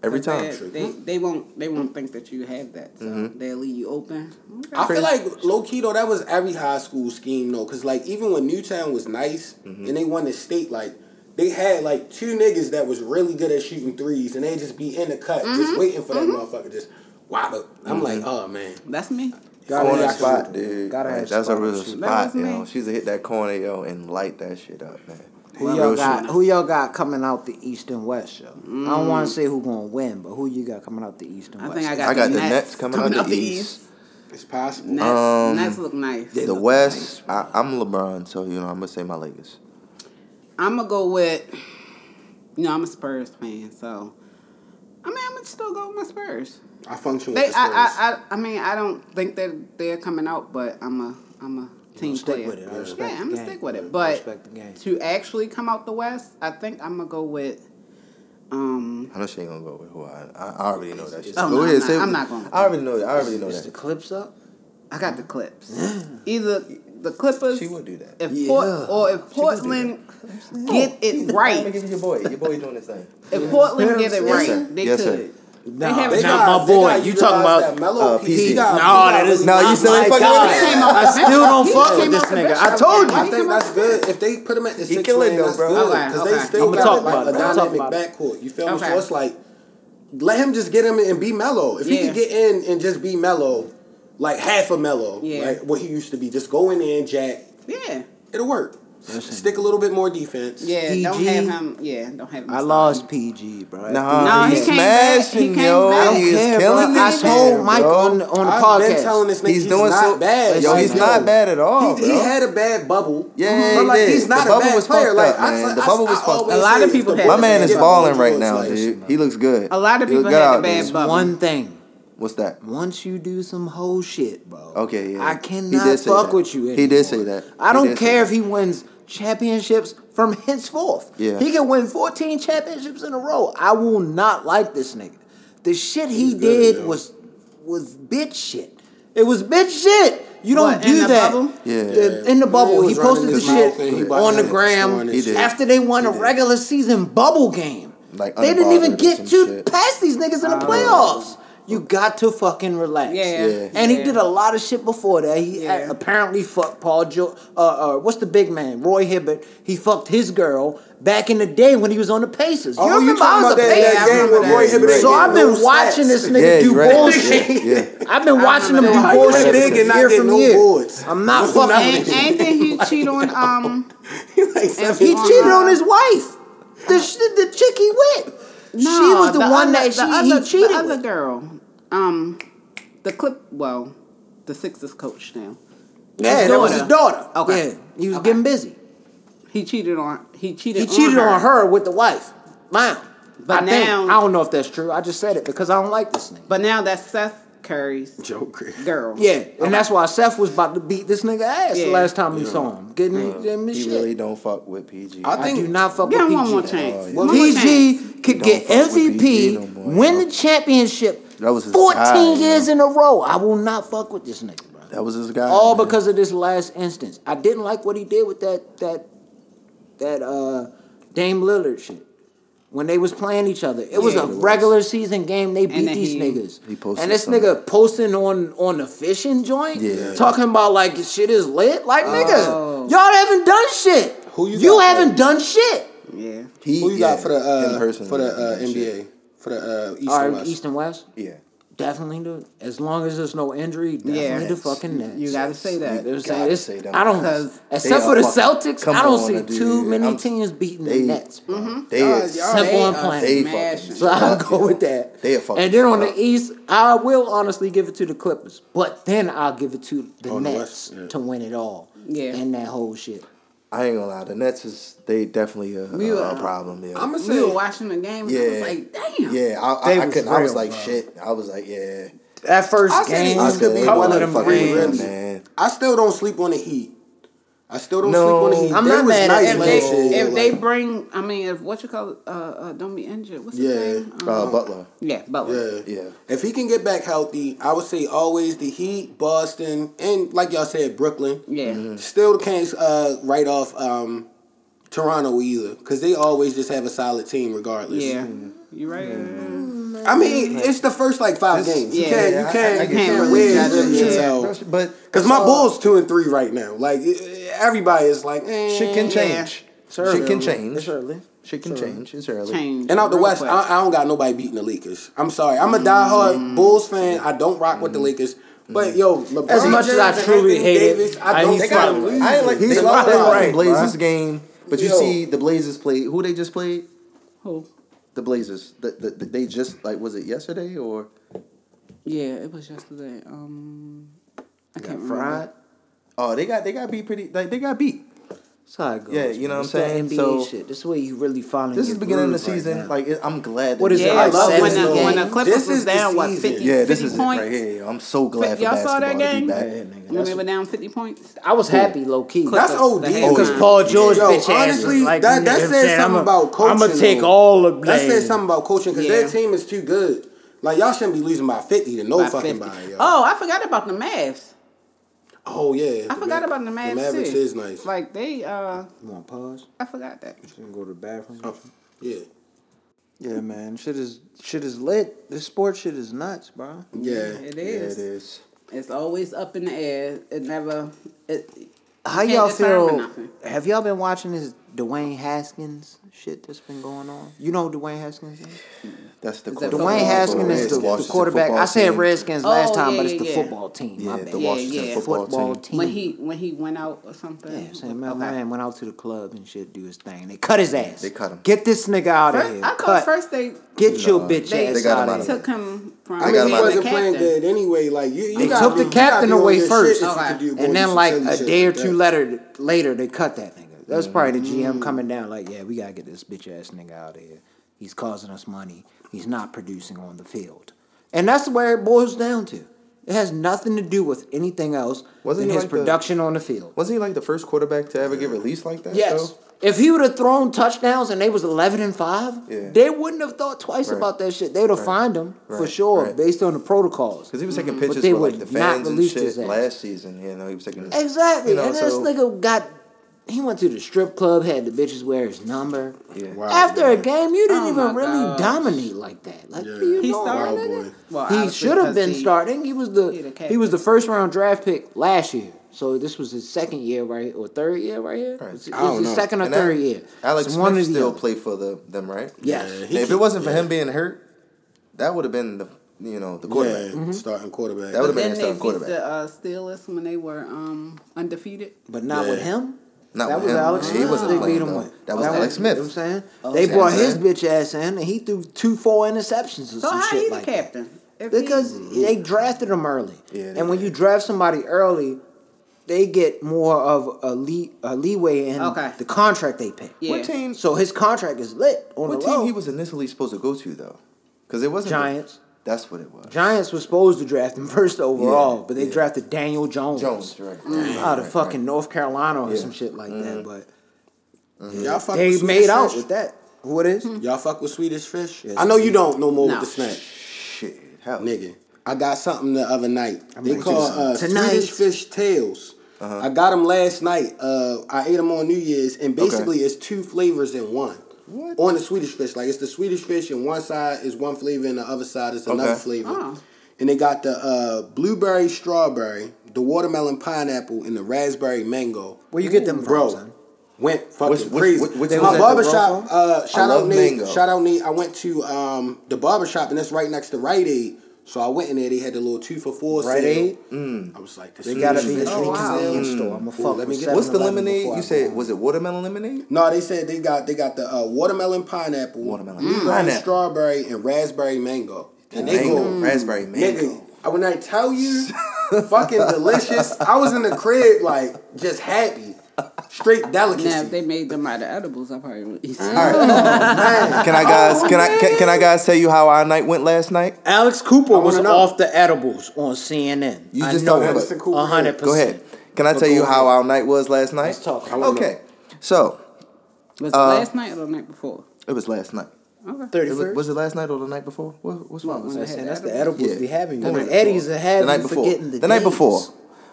Every time they, they won't they won't think that you have that, so mm-hmm. they'll leave you open. Okay. I feel like low key though that was every high school scheme though, because like even when Newtown was nice mm-hmm. and they won the state, like they had like two niggas that was really good at shooting threes, and they just be in the cut, mm-hmm. just waiting for that mm-hmm. motherfucker just wow. up. I'm mm-hmm. like, oh man, that's me. Gotta on spot, dude. Gotta like, have that's a real spot, yo. Know. She's a hit that corner, yo, and light that shit up, man. Who y'all got? Who y'all got coming out the East and West? Show? Mm. I don't want to mm. say who gonna win, but who you got coming out the East and I West? I think I got, I the, got Nets the Nets coming, coming out, out the East. East. It's possible. Nets, um, Nets look nice. The look West, nice. I, am LeBron, so you know I'm gonna say my Lakers. I'm gonna go with, you know, I'm a Spurs fan, so I mean I'm gonna still go with my Spurs. I function they, with the Spurs. I, I, I, I mean I don't think that they're, they're coming out, but I'm a I'm a team stick player. With it. I respect yeah, I'm gonna stick with it. But to actually come out the West, I think I'm gonna go with. Um, I know she ain't gonna go with who I. I, already know that. Shit. Oh, no, I'm, not, I'm not gonna. I already know that. I already know that. The clips up. I got the clips. Either the Clippers. She would do that. If yeah. Port, or if Portland get it right. Give your boy. Your boy doing the thing. If Portland get it right, they yes, could. No, they, they got, my boy. You talking about Melo uh, PC? No, that is no. You still ain't fucking I still don't fuck with this nigga. I told you. I think that's good. If they put him at the six man, that's good because they still got like a dynamic backcourt. You feel me? So it's like let him just get him and be mellow. If yeah. he could get in and just be mellow, like half a mellow, yeah. like what he used to be, just go in there and jack. Yeah, it'll work. Listen. Stick a little bit more defense. Yeah, PG, don't have him. Yeah, don't have him. I lost. PG, bro. Nah, no, he's smashing, yo. I he care, killing bro. I told Mike bro. on, on the I've podcast. Been telling this nigga he's, he's doing not so bad. Yo, he's not bad at all. He, he, had a bad bubble. Yeah, but like, he's not the a bad was player. Like, up, man. I, the bubble was fucked. A lot of people. My man is balling right now, dude. He looks good. A lot of people had a bad bubble. One thing. What's that? Once you do some whole shit, bro. Okay, yeah. I He cannot did say fuck that. with you. anymore. He did say that. I don't care if he wins championships from henceforth. Yeah. He can win 14 championships in a row. I will not like this nigga. The shit he good, did yo. was was bitch shit. It was bitch shit. You don't What, do the that. bubble? Yeah. In the bubble. He He posted the shit mouth and he about on the gram destroy He did. after they won a He did. regular season bubble game. Like, they didn't even get to shit. past these niggas in the playoffs. You got to fucking relax. Yeah. Yeah. And he Yeah. did a lot of shit before that. He Yeah. apparently fucked Paul Jo. Uh, uh, what's the big man? Roy Hibbert. He fucked his girl back in the day when he was on the Pacers. Oh, you remember I talking was about a that, Pacer. that game remember with Roy. Hibbert? So I've been watching this nigga Yeah, do right. bullshit. Yeah. I've been watching him do bullshit How you big and not year from no year. boards? I'm not fucking. nothing. And, and then he cheated on um like He cheated uh, on his wife. The the chick he with. No, she was the, one other, that the she, other, he cheated the other with. girl. Um, the clip. Well, the Sixers coach now. Yeah, His that was his daughter. daughter. Okay. Yeah, he was Okay. getting busy. He cheated on. He cheated. He cheated on on her with the wife. Now, But I think, now- I don't know if that's true. I just said it because I don't like this name. But now that's Seth Curry's Joker. girl. Yeah, and that's why Seth was about to beat this nigga ass the last time we saw him, getting getting his He shit. really don't fuck with PG. I I think do not fuck with him PG. one more chance. yeah. One more chance. PG could get don't fuck with MVP, PG no more, win yo. the championship, That was his 14 guy, years yo. in a row. I will not fuck with this nigga, bro. that was his guy. All man. because of this last instance. I didn't like what he did with that that that uh Dame Lillard shit. When they was playing each other, it was Yeah, a it was. regular season game. They beat these he- niggas, He posted and this something. nigga posting on on the fishing joint, Yeah. talking about like shit is lit. Like Oh. nigga, y'all haven't done shit. Who you you got, haven't though? done shit. Yeah. He, Who you yeah, got for the him uh, personally, for the he uh, NBA shit. for the uh, East All and right, West? East and West, Yeah. Definitely do. As long as there's no injury, definitely Yeah. the fucking Nets. You gotta say that. You know what I'm Gotta say them. I don't, Because except for the Celtics, I don't on, see dude. too many I'm- teams beating they- the Nets. Bro. Mm-hmm. They Y'all- is Simple They and are plain. they fucking So I'll go yo. with that. They are fucking and then on the East, I will honestly give it to the Clippers, but then I'll give it to the On the Nets West, yeah. to win it all. Yeah. and that whole shit. I ain't gonna lie. The Nets is they definitely a, We were- a problem. Yeah. I'm gonna We were watching the game. and yeah. I was like, damn. Yeah. I, I, I was couldn't. I was like bro. shit. I was like yeah. That first I game, it I used said to be one of of them three, games. with really. man. I still don't sleep on the Heat. I still don't No. sleep on the Heat. I'm not was mad nice If they last year. if they bring, I mean, if what you call it, uh, uh, don't be injured. What's Yeah. his name? Uh, Um, Butler. yeah, Butler. Yeah. Yeah. If he can get back healthy, I would say always the Heat, Boston, and like y'all said, Brooklyn. Yeah. Mm-hmm. Still can't uh, write off um, Toronto either, because they always just have a solid team regardless. Yeah. You right. I mean, it's the first like five This- games. You yeah, can't, yeah, you can't, I you get can't you. win. Yeah, so- But Cause my uh, Bulls two and three right now. Like everybody is like, eh. shit can change. It's early. Shit can change. It's early. Shit can change. It's early. Change. And out the West. I, I don't got nobody beating the Lakers. I'm sorry. I'm a diehard Bulls fan. I don't rock with the Lakers. But yo, LeBron As much as I James and truly Anthony hate it, Davis, I- I don't he's see probably them right. losing. I ain't like He's they probably lost right, the Blazers bruh. game, but you Yo. see the Blazers play. Who they just played? Who? The Blazers. The, the, the- they just like was it yesterday or? Yeah, it was yesterday. Um, I can't remember. Fried. Oh, they got they got beat pretty. Like they got beat. That's how it goes. Yeah, you know man. what I'm saying? NBA So- shit. This is where you really finding. This is the beginning of the groove right season. like it, I'm glad. What that is they- it, Yeah, like but when the, when the? Clippers This was is the down, what, season. 50, Yeah, this 50 is points? it right here. I'm so glad for Y'all basketball saw that game? back. Yeah, nigga, When that's- they were down 50 points? I was happy, low key. That's Clippers, OD. Because. Paul George Yo, bitch ass honestly, like, that- that says something I'ma- about coaching, I'ma take all the blame. That says something about coaching because Yeah. their team is too good. Like y'all shouldn't be losing by fifty to no fucking 50. body. Yo. Oh, I forgot about the Mavs. Oh yeah. I forgot about the Mavs The Mavericks too. is nice. Like they, uh, You want to pause? I forgot that. You can go to the bathroom. Oh, yeah. Yeah, man. Shit is shit is lit. This sports shit is nuts, bro. Yeah. It Yeah, is. it is. It's always up in the air. It never. It, How y'all feel? Have y'all been watching this Dwayne Haskins shit that's been going on? You know who Dwayne Haskins is? That's the that quarterback Dwayne Haskins is the, the quarterback. I said team. Redskins last Oh, time, but it's the yeah. football team. Yeah, my the bad. Washington yeah. football, football team. team. when he when he went out or something. Yeah, same my Okay. man went out to the club and shit, do his thing. They cut his ass. They cut him. Get this nigga out of First, here. I thought Cut. first they Get your bitch they, ass They got him out out of of here. took him from I mean, he wasn't playing good anyway. Like you, you They took the do- you gotta captain away first, shit if you Okay. can do and then like a day or two later, later they cut that nigga. That's probably the. GM coming down like, yeah, we gotta get this bitch ass nigga out of here. He's causing us money. He's not producing on the field. And that's where it boils down to. It has nothing to do with anything else Wasn't than his like the- production on the field. Wasn't he like the first quarterback to ever get released like that? Yes. though? If he would have thrown touchdowns and they was eleven and five, Yeah. they wouldn't have thought twice Right. about that shit. They would have fined him for sure right. based on the protocols. Because he was taking Mm-hmm. Pictures for like the fans and shit last season. You know, he was taking Exactly. You know, and this so- nigga got he went to the strip club, had the bitches wear his number. Yeah. Wow, After a game, you didn't Oh even really gosh. dominate like that. Like Yeah. you He started. Wow. Well, He should have been he- starting. He was the he the he was the first round draft pick last year. So this was his second year, right, or third year, right here. Right. It's, it's I don't his know. second or And third that- year. Alex It's Smith still play for the them, right? Yes. Yeah, he if it wasn't for yeah. him being hurt, that would have been the you know the quarterback. Yeah, starting quarterback. That would've Then been they starting quarterback. the uh, Steelers when they were um, undefeated. But not Yeah. with him. Not that was him. Alex He Smith. wasn't they playing, beat him with. That was Alex Smith. You know what I'm saying? Oh, they see brought his bitch ass in, and he threw two, four interceptions or So some how shit he the like that. captain? If he- Because mm-hmm. they drafted him early, Yeah, they and when you draft somebody early, they get more of a, lee, a leeway in Okay. the contract they pick. Yeah. What team? So his contract is lit on What the What team low. he was initially supposed to go to though? Because it wasn't the- Giants. That's what it was. Giants was supposed to draft him first overall, Yeah, but they yeah. drafted Daniel Jones, Jones, right? out of Right, fucking right. North Carolina or Yeah. Mm-hmm. some shit like that. But Y'all fuck they with made Swedish out fish? with that. Who it is? Y'all fuck with Swedish fish? Yes, I know you don't no more No. with the snack. Shit, hell. Nigga, I got something the other night. they call uh. Swedish fish tails. Uh-huh. I got them last night. Uh, I ate them on New Year's, and basically it's two flavors in one. What? On the Swedish fish, like it's the Swedish fish, and one side is one flavor, and the other side is another Okay. flavor. Oh. And they got the uh, blueberry strawberry, the watermelon pineapple, and the raspberry mango. Where you get them from, Bro, went fucking Which- which- crazy. which- which was My at the barbershop, uh, shout I out love Nate. mango. Shout out Nate. I went to um, the barbershop, and that's right next to Rite Aid. So I went in there. They had the little two for four Rite sale. Aid? I was like, this They gotta be a Oh, wow. store. I'm gonna fuck let me get- What's the lemonade? You said was it watermelon lemonade? No, they said they got they got the uh, watermelon pineapple, Watermelon blueberry pineapple. strawberry, and raspberry mango. And they go, raspberry mango. nigga. When I tell you, fucking delicious. I was in the crib like just happy, straight delicacy. Now, if they made them out of edibles, I probably would eat. All right. Can I guys? Can I? Can, can I guys tell you how our night went last night? Alex Cooper was know. off the edibles on CNN. You I just know talking it. about- Anderson Cooper. A Go ahead. Can I tell you how our night was last night? Let's talk. I wanna Okay. So Was Uh, last night or the night before? it was last night. Okay. Thirty It was, was it last night or the night before? What, what's wrong? What, when with that? That's the edibles? edibles Yeah. we having. The You. night The Eddie's before. are having the night before. forgetting the, the night before.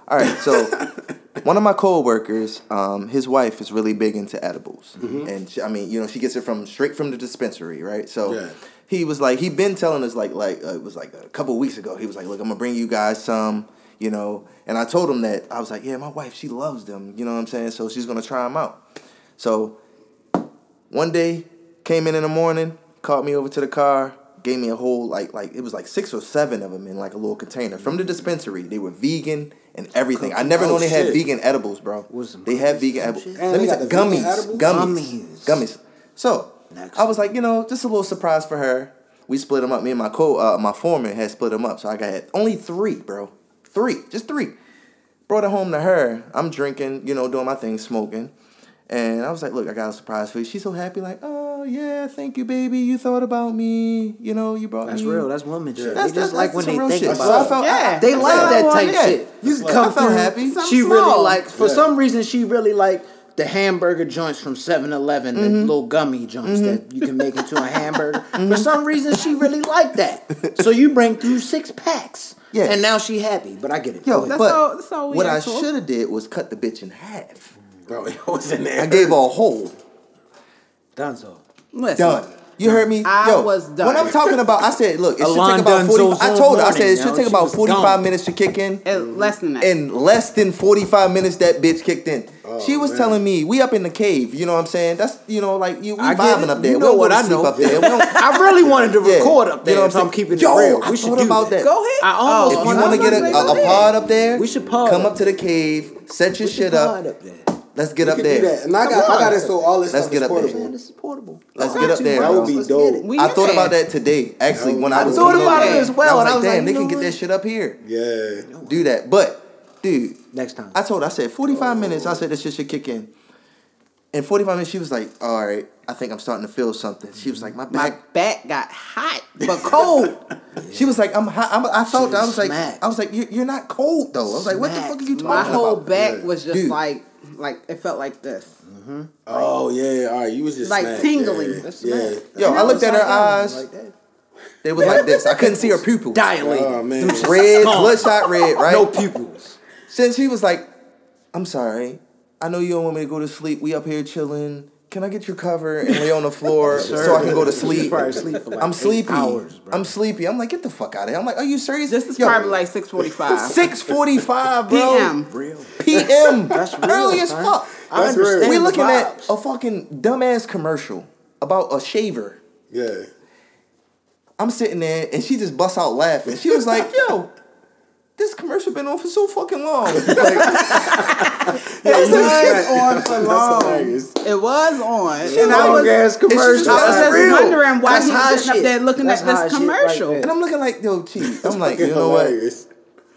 All right, so one of my coworkers, um, his wife is really big into edibles, and she, I mean, you know, she gets it from straight from the dispensary, right? So Yeah. he was like, he been telling us like, like uh, it was like a couple weeks ago. He was like, look, I'm gonna bring you guys some, you know, and I told him that I was like, yeah, my wife, she loves them, you know what I'm saying? So she's gonna try them out. So one day, came in in the morning, called me over to the car, gave me a whole like like it was like six or seven of them in like a little container from the dispensary. They were vegan and everything. I never Oh, known they had vegan edibles, bro. They had vegan edibles. Let me got gummies, gummies, Gummies. gummies. So Next. I was like, you know, just a little surprise for her. We split them up. Me and my co, uh, my foreman had split them up. So I got only three, bro. Three, just three. Brought it home to her. I'm drinking, you know, doing my thing, smoking. And I was like, look, I got a surprise for you. She's so happy, like, oh, yeah, thank you, baby. You thought about me. You know, you brought That's me. real. That's woman shit. That's- they just that's- like that's when they think shit. about So I it. felt, Yeah. They That's like that type Yeah. shit. You can I come felt through. happy. Something She really small. like for Yeah. some reason she really like the hamburger joints from 7-Eleven, Mm-hmm. the little gummy joints that you can make into a hamburger. For some reason she really like that. So you bring through six packs. Yeah. And now she happy. But I get it. Yo, That's but all- that's all we what I should have did was cut the bitch in half. Bro, it was in there. I gave her a whole. Dunzo. Listen, Done. You heard me? I Yo, was done. When I'm talking about, I said, look, it should take about Dunzo's 40. I told her, I said, it should take about 45 gone. minutes to kick in. less than that. In less than 45 minutes, that bitch kicked in. Oh, she was man. telling me, we up in the cave, you know what I'm saying? That's, you know, like, you, we I get vibing up there. You we know don't what go I know. up there. I really wanted to Yeah. record up there. You know what I'm saying? I'm keeping Yo, it real. I We should thought do about that. Go ahead. I oh, almost Oh, if you wanna get a, a, a pod up there, We should pod come up. up to the cave, set your We shit up. Pod up there. Let's get We up could do there. that. And I got, I got it so all this Let's stuff get is up there. portable. Man, this is portable. Let's Got get up there. That would be Let's dope. get it. I thought about that today, actually, when I, I was thought about it as well, I and I was was like, like, damn, they can get that shit up here. Yeah. Do that. But, dude, Next time. I told her, I said, 45 minutes, I said this shit should kick in. in 45 minutes, she was like, all right, I think I'm starting to feel something. She was like, my My back. back got hot but cold. She was like, I'm hot. I'm, I felt, I was like. I was like, you're, you're not cold though. I was like, what the fuck are you talking about? My whole about? back Yeah. was just Dude. like like it felt like this. Mm-hmm. Oh yeah, all right. You was just Like smacked, tingling. Yeah, yeah. Yo, I looked at her eyes. Like. They was like this. I couldn't see her pupils. Dilated. Oh man. Red, bloodshot red, right? No pupils. Since he was like, I'm sorry. I know you don't want me to go to sleep. We up here chilling. Can I get your cover and lay on the floor so I can go to She's sleep? probably asleep for like I'm eight sleepy. hours, bro. I'm sleepy. I'm like, get the fuck out of here. I'm like, are you serious? This is Yo, probably like six forty five. six forty five, bro. PM. real. PM. That's real, early as son. fuck. I That's real. understand. We're looking at a fucking dumbass commercial about a shaver. Yeah. I'm sitting there and she just busts out laughing. She was like, yo. This commercial been on for so fucking long. Like, you was on for long. It was on. and I was, ass commercial. I was just real. wondering why That's he high was sitting up there looking That's at this shit commercial. there. and I'm looking like, yo, Chi. I'm like, you know what?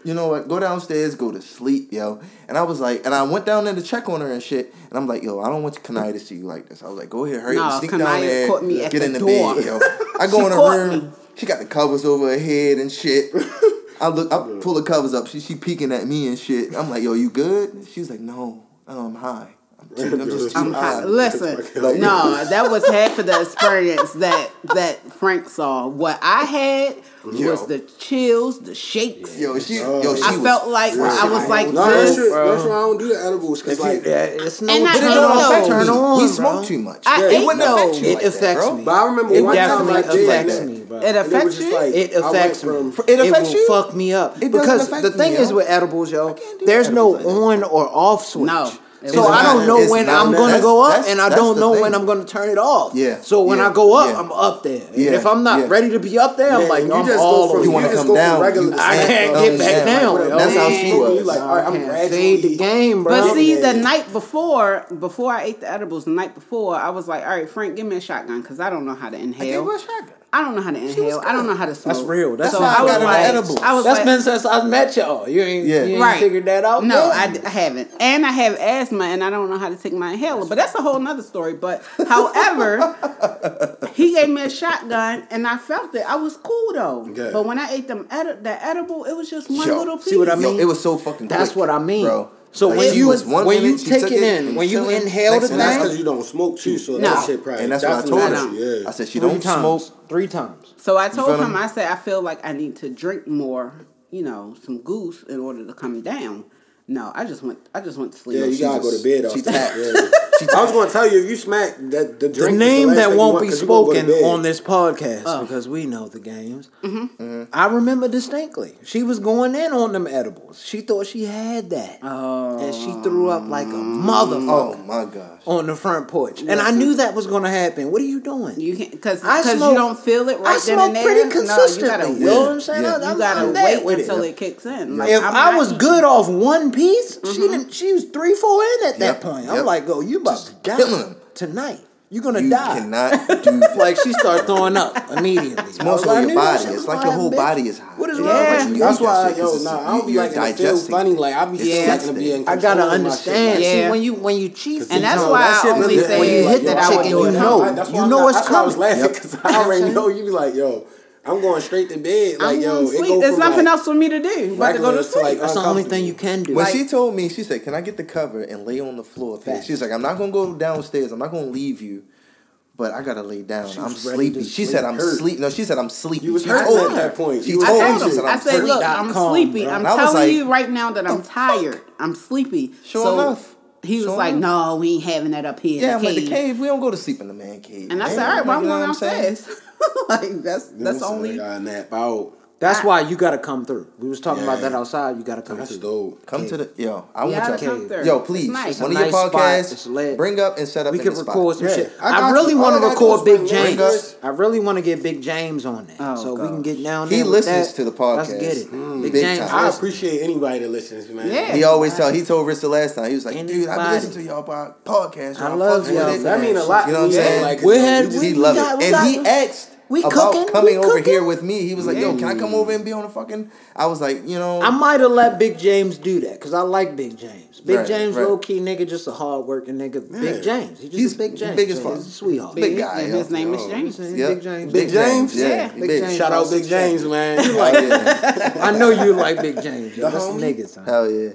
You know what? Go downstairs, go to sleep, yo. And I was like, and I went down there to check on her and shit. And I'm like, yo, I don't want Kanaya to see you like this. I was like, go ahead, hurry No, up, sneak down there, caught me at get the in the door. bed, yo. I go in her room. me. She got the covers over her head and shit. I look, I pull the covers up. She she peeking at me and shit. I'm like, yo, you good? She's like, no, no, I'm high. I'm, just too I'm high. hot. Listen, no, that was half of the experience that that Frank saw. What I had Yo. was the chills, the shakes. Yo, she, Oh. yo, she oh, I was felt like I was like No, that's this. true. That's why I don't do the edibles because If you- like. yeah, it's no And I But it ate don't those. affect turn me. on, we smoke too much. I it ate wouldn't those. affect you It like that, affects bro. me. But I remember It one time definitely affects me, bro. It And it was affects just you. like It affects me. It affects will you? fuck me up because the thing is with edibles, yo. There's no on or off switch. No. So I don't know when. I'm gonna go up, that's- and I don't know thing. when I'm gonna turn it off. Yeah. So when Yeah. I go up, Yeah. I'm up there. And Yeah. if I'm not Yeah. ready to be up there, I'm Yeah, like, and I'm you just all go from You you wanna come down, regular I can't get back Yeah. down. That's how You she smoke, was. You like, all right, I'm Okay. gradually. Fade the game, bro. But see, the night before, before I ate the edibles, the night before, I was like, "All right, Frank, give me a shotgun because I don't know how to I gave inhale. her a shotgun. I don't know how to inhale. I don't know how to smoke. That's real. That's so how I I was got like, edibles. I was That's like, been since I met y'all. You ain't, Yeah. you ain't Right. figured that out. No, yet? I, d- I haven't. And I have asthma and I don't know how to take my inhaler. But that's a whole nother story. But however, he gave me a shotgun and I felt it. I was cool though. Okay. But when I ate them edi- that edible, it was just one Yo, little piece. see what I Yo, mean? it was so fucking. That's quick, what I mean. bro. So Like, when you was one when you minute, she take it in, when you chilling. inhale Next the thing that's because you don't smoke too, so No. that shit probably. And that's what I told her. you, Yeah. I said she three don't times, smoke. three times. So I told feel him. I said, I feel like I need to drink more, you know, some goose in order to come down. No, I just went. I just went to sleep. Yeah, you she gotta just- go to bed off she that. tapped. Yeah. She I was gonna tell you if you smack that the The drink. is name last that won't want, be 'cause you go spoken on this podcast Oh. because we know the games. Mm-hmm. I remember distinctly. She was going in on them edibles. She thought she had that, Oh. and she threw up like a motherfucker Oh my gosh. on the front porch. And I knew that was going to happen. What are you doing? You can't because I because you don't feel it right I then smoke and there. pretty No, consistently. you gotta you know what I'm wait. saying? Yeah. You gotta I'm wait until it. it kicks in. Like, if I'm I not was good off one piece, she Mm-hmm. didn't. She was three, four in at that Yep, point. I'm like, oh, you about Just to die killing 'em. tonight. You're gonna die. You die." cannot do that. like she started throwing up immediately. It's more I was so like, your body. It's like high, your whole bitch. body is hot. What is Yeah. wrong with That's why, that shit 'cause yo, it's- nah, I you- don't be you're like to feel funny. Like I be Yeah. yeah. liking to be in I gotta of my shit, understand. like- Yeah. See, when you when you cheat, And that's No, why that I shit only really- say when you hit that the I chicken, you know. I- that's why You know not- it's that's I was coming. laughing because I already know you be like, yo, I'm going straight to bed. Like, I'm yo, going it to sleep. There's nothing like, else for me to do. I'm to go to to, sleep. like, That's the only thing you can do. When Like- she told me, she said, "Can I get the cover and lay on the floor?" She's like, "I'm not gonna go downstairs. I'm not gonna leave you, but I gotta lay down. I'm was ready to sleepy." She sleep. said, "I'm Hurt. sleep." No, she said, "I'm sleepy." You was she hurt told at that point. She You told I me. told She said, I "I'm said, look, I'm com, sleepy. bro. I'm telling like, you right now that I'm tired. I'm sleepy. Sure so enough. He was Sure like, no, we ain't having that up here. Yeah, in I'm the like the cave. cave. We don't go to sleep in the man cave. And I man. said, all right, well, I'm You going what saying? upstairs. like, that's that's Listen, only. I gotta nap out. That's I- why you gotta come through. We was talking about that outside. You gotta come That's through. dope. Come to the yo. I You want gotta y'all. come through. Yo, It's please, nice. It's a one of nice your spot. podcasts. It's. Bring up and set up. We in could spot. record some Yeah, shit. I I, really want to I gotta do record Big James. I really want to get Big James on there, Oh, so we can get down He there. with listens that. to the Let's podcast. get it. Mm. Big, Big James. time. I appreciate anybody that listens, man. Yeah. He always tell. He told Rich the last time. He was like, "Dude, I've been listening to y'all podcast. I Y'all love y'all That mean a lot. You know what I'm saying? Like, We you know, had- we just- we- He we about cooking, coming we over cooking. here with me. He was like, "Yo, can I come over and be on the fucking?" I was like, "You know." I might have let Big James do that because I like Big James. Big right, James, right. low key nigga, just a hard working nigga. Yeah. Big James, he just he's Big James, big as fuck, sweetheart. Big, big guy. Yeah, his name is James. Yep. Big James. Big James. Yeah. Big James. Shout out Big James, man. You like it? I know you like Big James. Yo. The That's niggas. Hell yeah.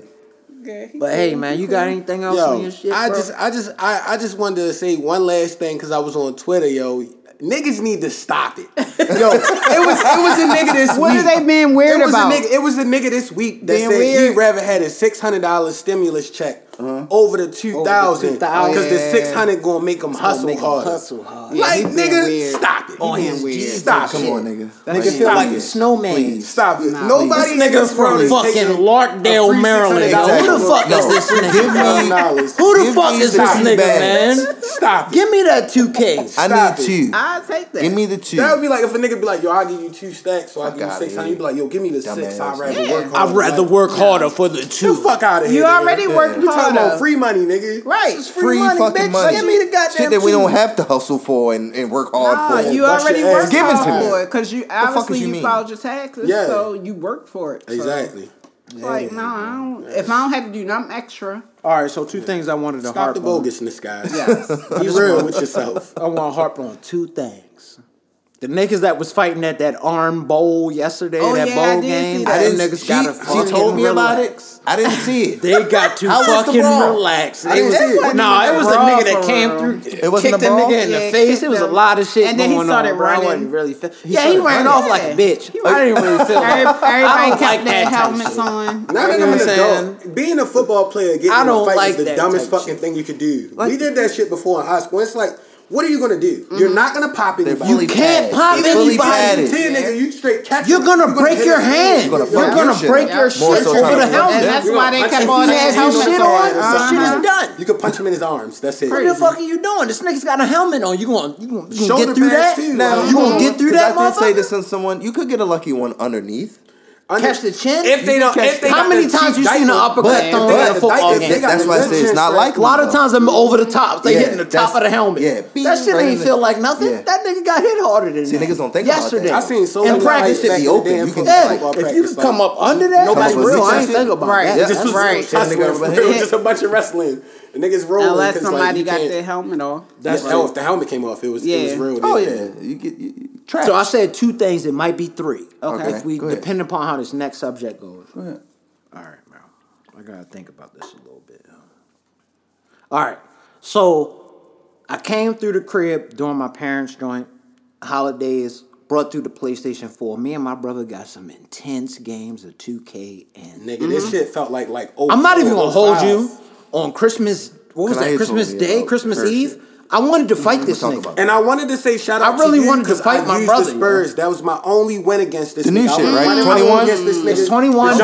Okay. But hey, man, you got anything else yo, on your shit? I just, I just, I, I just wanted to say one last thing because I was on Twitter, yo niggas need to stop it. Yo, it was it was a nigga this week. What are they being weird it was about? A nigga, it was a nigga this week that being said weird. he rather had a six hundred dollars stimulus check uh-huh. over the 2000 because the uh, 600 gonna make them hustle make hard. Hustle hard. Yeah, like, nigga, stop it. On him weird. Stop Come on, nigga. That nigga feel like a snowman. Please. Stop it. Nah, Nobody nigga's from fucking Larkdale, Maryland. Exactly. Who the fuck no. is this nigga? Who the fuck is this nigga, man? Stop it. Give me that 2K. I need two. I take that. Give me the two. That would be like if a nigga be like, yo, I'll give you two stacks, so I'll give you 600. You be like, yo, give me the six. I'd rather work harder. I'd rather work harder for the two. fuck out of here. You already worked promo, free money, nigga. Right, free, free, money, fucking bitch. money. Give me the goddamn shit that we don't have to hustle for and, and work hard nah, for. you already worked given hard to for it because you obviously you, you filed your taxes, yeah. so you worked for it. So. Exactly. Yeah. Like no, I don't. If I don't have to do nothing extra. All right, so two yeah. things I wanted to Stop harp on. The bogusness, guys. Yes, be real with yourself. I want to harp on two things. The niggas that was fighting at that arm bowl yesterday, oh, that yeah, bowl I game, I didn't niggas she, got to She told me about it. I didn't see it. they got to fucking relax. I didn't was, see it. No, it was a nigga that came through, it was kicked a nigga in yeah, the face. It was a lot of shit and then he started on, Running. I wasn't really fe- he yeah, he ran off like a bitch. I didn't really feel. Everybody kept their helmets on. Now that I'm an adult, being a football player, getting in a fight is the dumbest fucking thing you could do. We did that shit before in high school. It's like. What are you gonna do? Mm-hmm. You're not gonna pop it. You can't padded. pop They're anybody. Ten, nigga, you straight catch. You're gonna, break your hand. You're gonna, break your shit so over the helmet. That's why they kept on that helmet shit on. Uh-huh. Shit is uh-huh. done. You could punch him in his arms. That's it. What the fuck are you doing? This nigga's got a helmet on. You gonna you gonna, get through that? Now you gonna get through that? I did say this in someone. You could get a lucky one underneath under, catch the chin. If they don't, if they how many times you seen an uppercut thrown in a football game? That's why I say it's not like a lot of times I'm over the top. They hitting the top of the helmet. Yeah, that shit ain't feel like nothing. That nigga got hit harder than see niggas don't think yesterday. I seen so in practice to be open. You can if you come up under that, nobody real. I ain't think about right. that. That's right. Just a bunch of wrestling. The niggas rolling unless somebody got their helmet off. That's if the helmet came off. It was it was real. Oh yeah, you get trash. So I said two things. It might be three. Okay. If we depending upon how this next subject goes. Go ahead. All right, man, I gotta think about this a little bit. All right. So I came through the crib during my parents' joint holidays. Brought through the PlayStation 4. Me and my brother got some intense games of 2K and Nigga, this mm-hmm. shit felt like like. Oh, I'm not even gonna hold you oh, on Christmas. What was that? Christmas Day. Christmas Eve. I wanted to fight this nigga. And I wanted to say shout out. I really to you wanted to fight I my used brother. The Spurs. That was my only win against this. The new shit, right? Twenty one. It's twenty one.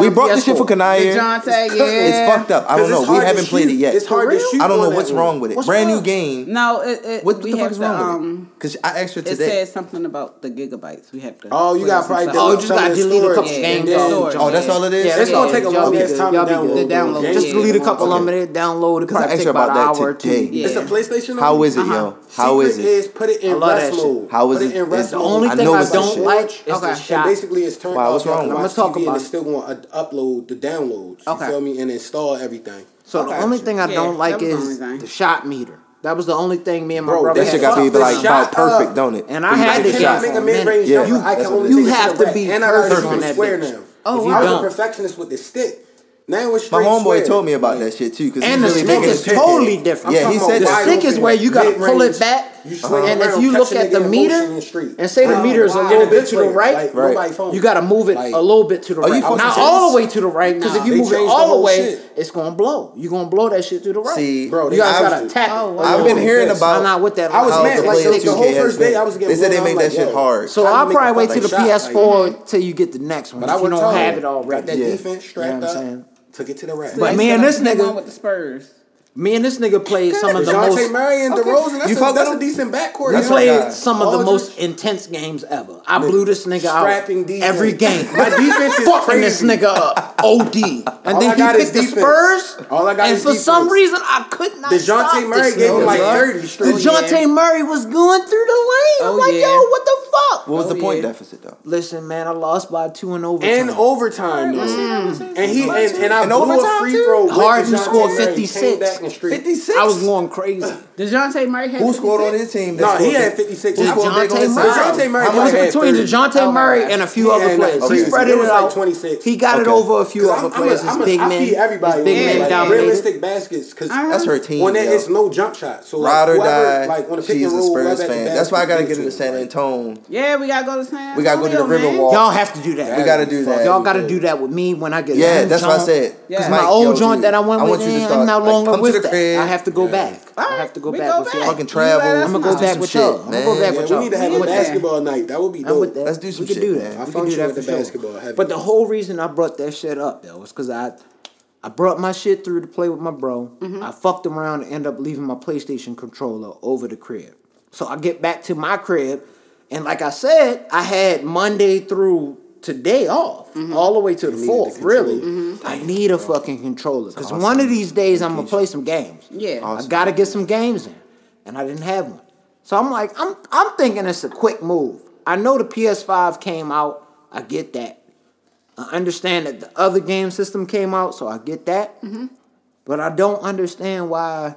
We brought this shit for Kanaya. It's fucked up. I don't know. We haven't played it yet. It's hard to shoot. I don't know what's wrong with it. Brand new game. No. What the fuck is wrong with it? Because I asked her today. It says something about the gigabytes. We have to. Oh, you got probably. Oh, just got delete a couple games. Oh, that's all it is. Yeah, it's gonna take a long ass time to download. Just delete a couple of them and download. Because I asked her about that today. Yeah. It's a PlayStation. How is it, uh-huh. yo? How Secret is it? Is put it in rest mode. How is it? it in rest the only mode. thing I, I don't like is okay. the shot. And basically, it's turned wow, off. I'm gonna talk TV about. And it's still going to upload the downloads. Okay. You feel me? And install everything. So okay. the only thing I don't yeah, like is the, the shot meter. That was the only thing me and my Bro, brother. That shit got to be like about perfect, don't it? And I had to shot. Make a mid-range yeah, you, you have to be perfect on that. Swear now. Oh, you I was a perfectionist with the stick. Now it's my homeboy sweater. told me about that shit too. Cause and the really stick is totally different. Yeah, he said the stick is where you gotta pull it back. Uh-huh. And if you look at the meter and say the meter is a little bit to the right, right. you gotta move it a little bit to the right. Not all the way to the right, because if you move it all the way, it's gonna blow. You're gonna blow that shit to the right. See, bro, you guys gotta tap. I've been hearing about. I'm not with that. I was mad. Like the whole first day, I was getting. They said they made that shit hard. So I'll probably wait till the PS4 till you get the next one. But I wouldn't have it already. That defense strapped up saying? Took it to the rack. But He's me and this come nigga- on with the Spurs. Me and this nigga played some of the DeJounte most. Murray and Okay. DeRozan, that's, You a, fuck that's a decent backcourt. We That's you know? our played guy. some of the Aldridge. most intense games ever. I blew this nigga out defense. every game. My defense is fucking this nigga up. OD. And All then I he got is picked the defense. Spurs. All I got and is for some reason I could not DeJounte stop Murray this gave him like 30 straight. DeJounte oh, Murray was going through the lane. Oh, I'm Oh, like, yeah. yo, what the fuck? What was Oh, the point yeah. deficit though? Listen, man, I lost by two in overtime. And overtime, though. And he and, and I And blew a free too? throw. with Harden DeJounte scored 56. Came back and straight. Fifty six. I was going crazy. DeJounte Murray had Who scored on his team? No, he had big? 56. Who scored was- big on his DeJounte team? Murray. DeJounte Murray It was between 30. DeJounte Oh, Murray and a few He other had, players. like, he okay, spread it it was like out. 26. He got it over a few other I'm- players. I'm His big I men, everybody big on men like, dominated. realistic baskets because uh-huh. That's her team. when there yo. is no jump shot. So like, Ride or die. like on the pick She's a roll, Spurs whoever at the fan. That's why I gotta get to it, San Antonio. Yeah, we gotta go to San Antonio. We gotta go to the Antonio, man. Riverwalk. Y'all have to do that. We gotta do that. Y'all got to do that with me when I get. Yeah, that's what I said. Yeah. Cause my old joint that I went with, want to start, I'm no longer with that. I have to go back. I have to go back go with back. Fucking travel. I'm gonna go back some with shit, y'all. I'm gonna go back Yeah, with we y'all. We need to have a basketball night. That would be dope. Let's do some we can shit, do that. I We can do that with for the sure. basketball. But the whole reason I brought that shit up though was because I, I brought my shit through to play with my bro. Mm-hmm. I fucked around and end up leaving my PlayStation controller over the crib. So I get back to my crib, and like I said, I had Monday through today off, all the way to the fourth. Really, controller. I need a fucking controller because one of these days I'm gonna play some games. Yeah. I gotta get some games in, and I didn't have one. So I'm like, I'm I'm thinking it's a quick move. I know the PS5 came out. I get that. I understand that the other game system came out, so I get that. But I don't understand why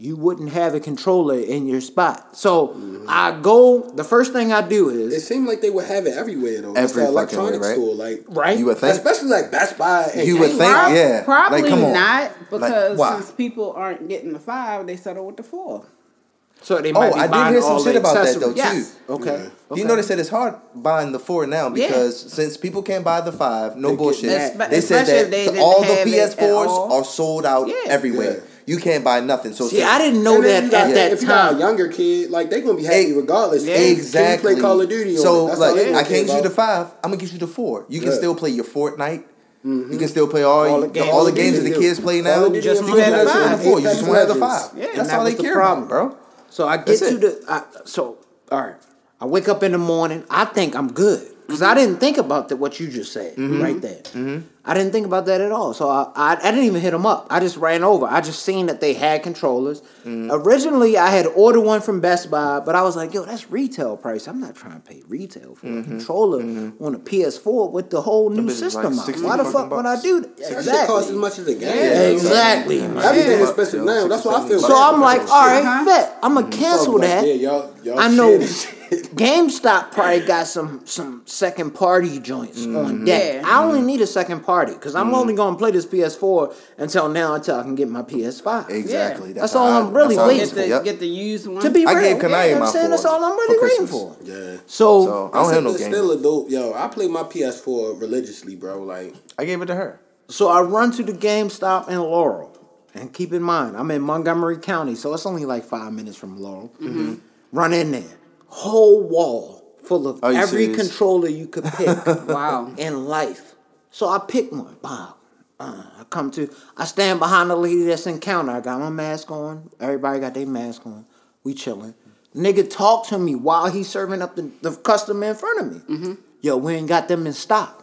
you wouldn't have a controller in your spot. So I go. The first thing I do is. It seemed like they would have it everywhere though. It's Every the fucking electronics way, right? store, like right. You would think. especially like Best Buy. And You would think, Rock. yeah. Probably Like, come on. not because why? since people aren't getting the five, they settle with the four. so they Oh, might be I did hear some shit about that though. Yes. too. Okay. Yeah. Do you know they said it's hard buying the four now Yeah. because since people can't buy the five, no They bullshit. that. They said that they the- all the have it at PS4s all. are sold out Yeah. everywhere. Yeah. You can't buy nothing. So See, since- I didn't know that you got- at that if you got a time. younger kid, like they gonna be happy regardless. yeah. Can you Exactly. play Call of Duty. on So like, I can't get you the five. I'm gonna get you the four. You can Yeah. still play your Fortnite. You mm-hmm. can still play all, All the the, games. all the games that the kids play now. of Duty Just and you had the five. on the Legends, four. You just Apex want to have the five. Yeah. That's all they care problem. about, bro. So I get That's to the I, so all right. I wake up in the morning. I think I'm good because I didn't think about the, what you just said Mm-hmm. right there. I didn't think about that at all. So I, I I didn't even hit them up. I just ran over. I just seen that they had controllers. Mm-hmm. Originally, I had ordered one from Best Buy, but I was like, yo, that's retail price. I'm not trying to pay retail for Mm-hmm. a controller on a PS4 with the whole new system like out. 60 Why the fuck would I do that? That shit costs as much as a game. Exactly. man. Everything Yeah. is expensive now. That's why I feel. So I'm like, all right, bet. I'm gonna cancel that. Yeah, y'all, y'all I know. GameStop probably got some some second party joints on deck. Yeah. I only need a second party because I'm only gonna play this PS4 until now until I can get my PS5. Exactly. That's how all I- I'm really that's waiting Get feel. the Yep. get the used one. To be I real, gave Kanai yeah, you know what my I'm saying that's all I'm for really waiting for. Yeah. So, So I don't have no It's game. still a dope. Yo, I play my PS4 religiously, bro. Like, I gave it to her. so I run to the GameStop in Laurel, and keep in mind I'm in Montgomery County, so it's only like five minutes from Laurel. Mm-hmm. Run in there, whole wall full of Are you every serious? controller you could pick. wow. in life. So I pick one. Bob. Uh, I come to. I stand behind the lady that's in counter. I got my mask on. Everybody got their mask on. We chilling. Nigga talk to me while he's serving up the, the customer in front of me. Yo, we ain't got them in stock.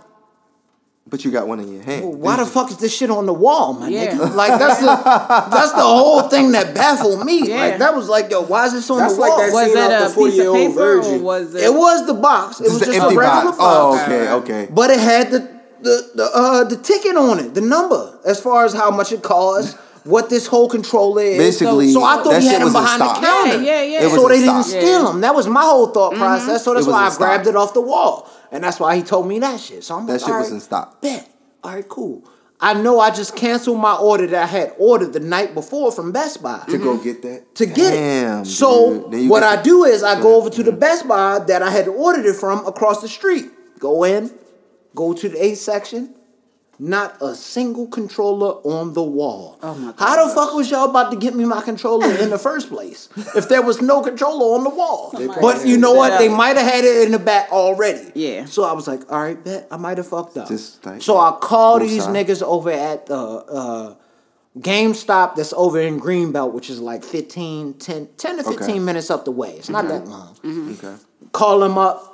But you got one in your hand. Well, why the fuck is this shit on the wall, my Yeah. nigga? Like that's the that's the whole thing that baffled me. Yeah. Like that was like, yo, why is this on That's the like wall? that Was scene it out a piece of 40-year-old paper or was it? it was the box. It This was is just a empty regular box. box. Oh, okay, okay. But it had the the the uh the ticket on it, the number, as far as how much it costs, what this whole control is. Basically, so, so I thought that he had them behind the counter. Yeah, yeah, yeah. So they didn't stock. steal Yeah. them. That was my whole thought mm-hmm. process. So that's why I grabbed stock. it off the wall, and that's why he told me that shit. So I'm like, That like, shit all was right, in stock. Bet. All right, cool. I know I just canceled my order that I had ordered the night before from Best Buy To go mm-hmm. get that? to get Damn, it. So dude. Then you what get I do is I go over to the mm-hmm. Best Buy that I had ordered it from across the street. Go in, go to the A section. Not a single controller on the wall. Oh my God. How the fuck was y'all about to get me my controller in the first place if there was no controller on the wall? But you know what? They might have had it in the back already. Yeah. So I was like, all right, bet I might have fucked up. Just like so I called these sides. niggas over at the uh, GameStop that's over in Greenbelt, which is like 15, 10, 10 to 15 Okay. minutes up the way. It's not that long. Okay. Call them up.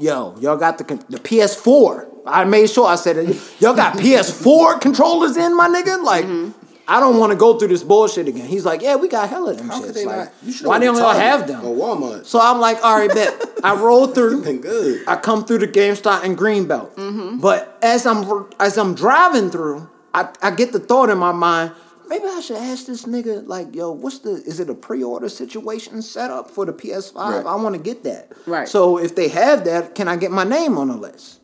Yo, y'all got the the PS4. I made sure I said it. Y'all got PS4 controllers in, my nigga? Like, I don't want to go through this bullshit again. He's like, yeah, we got hell of them How shits. could they Like, not? You should why don't y'all have them? Or Walmart. So I'm like, all right, bet. I roll through. Been good. I come through the GameStop in Greenbelt. Mm-hmm. But as I'm as I'm driving through, I, I get the thought in my mind, maybe I should ask this nigga, like, yo, what's the is it a pre-order situation set up for the PS5? Right. I want to get that. Right. So if they have that, can I get my name on the list?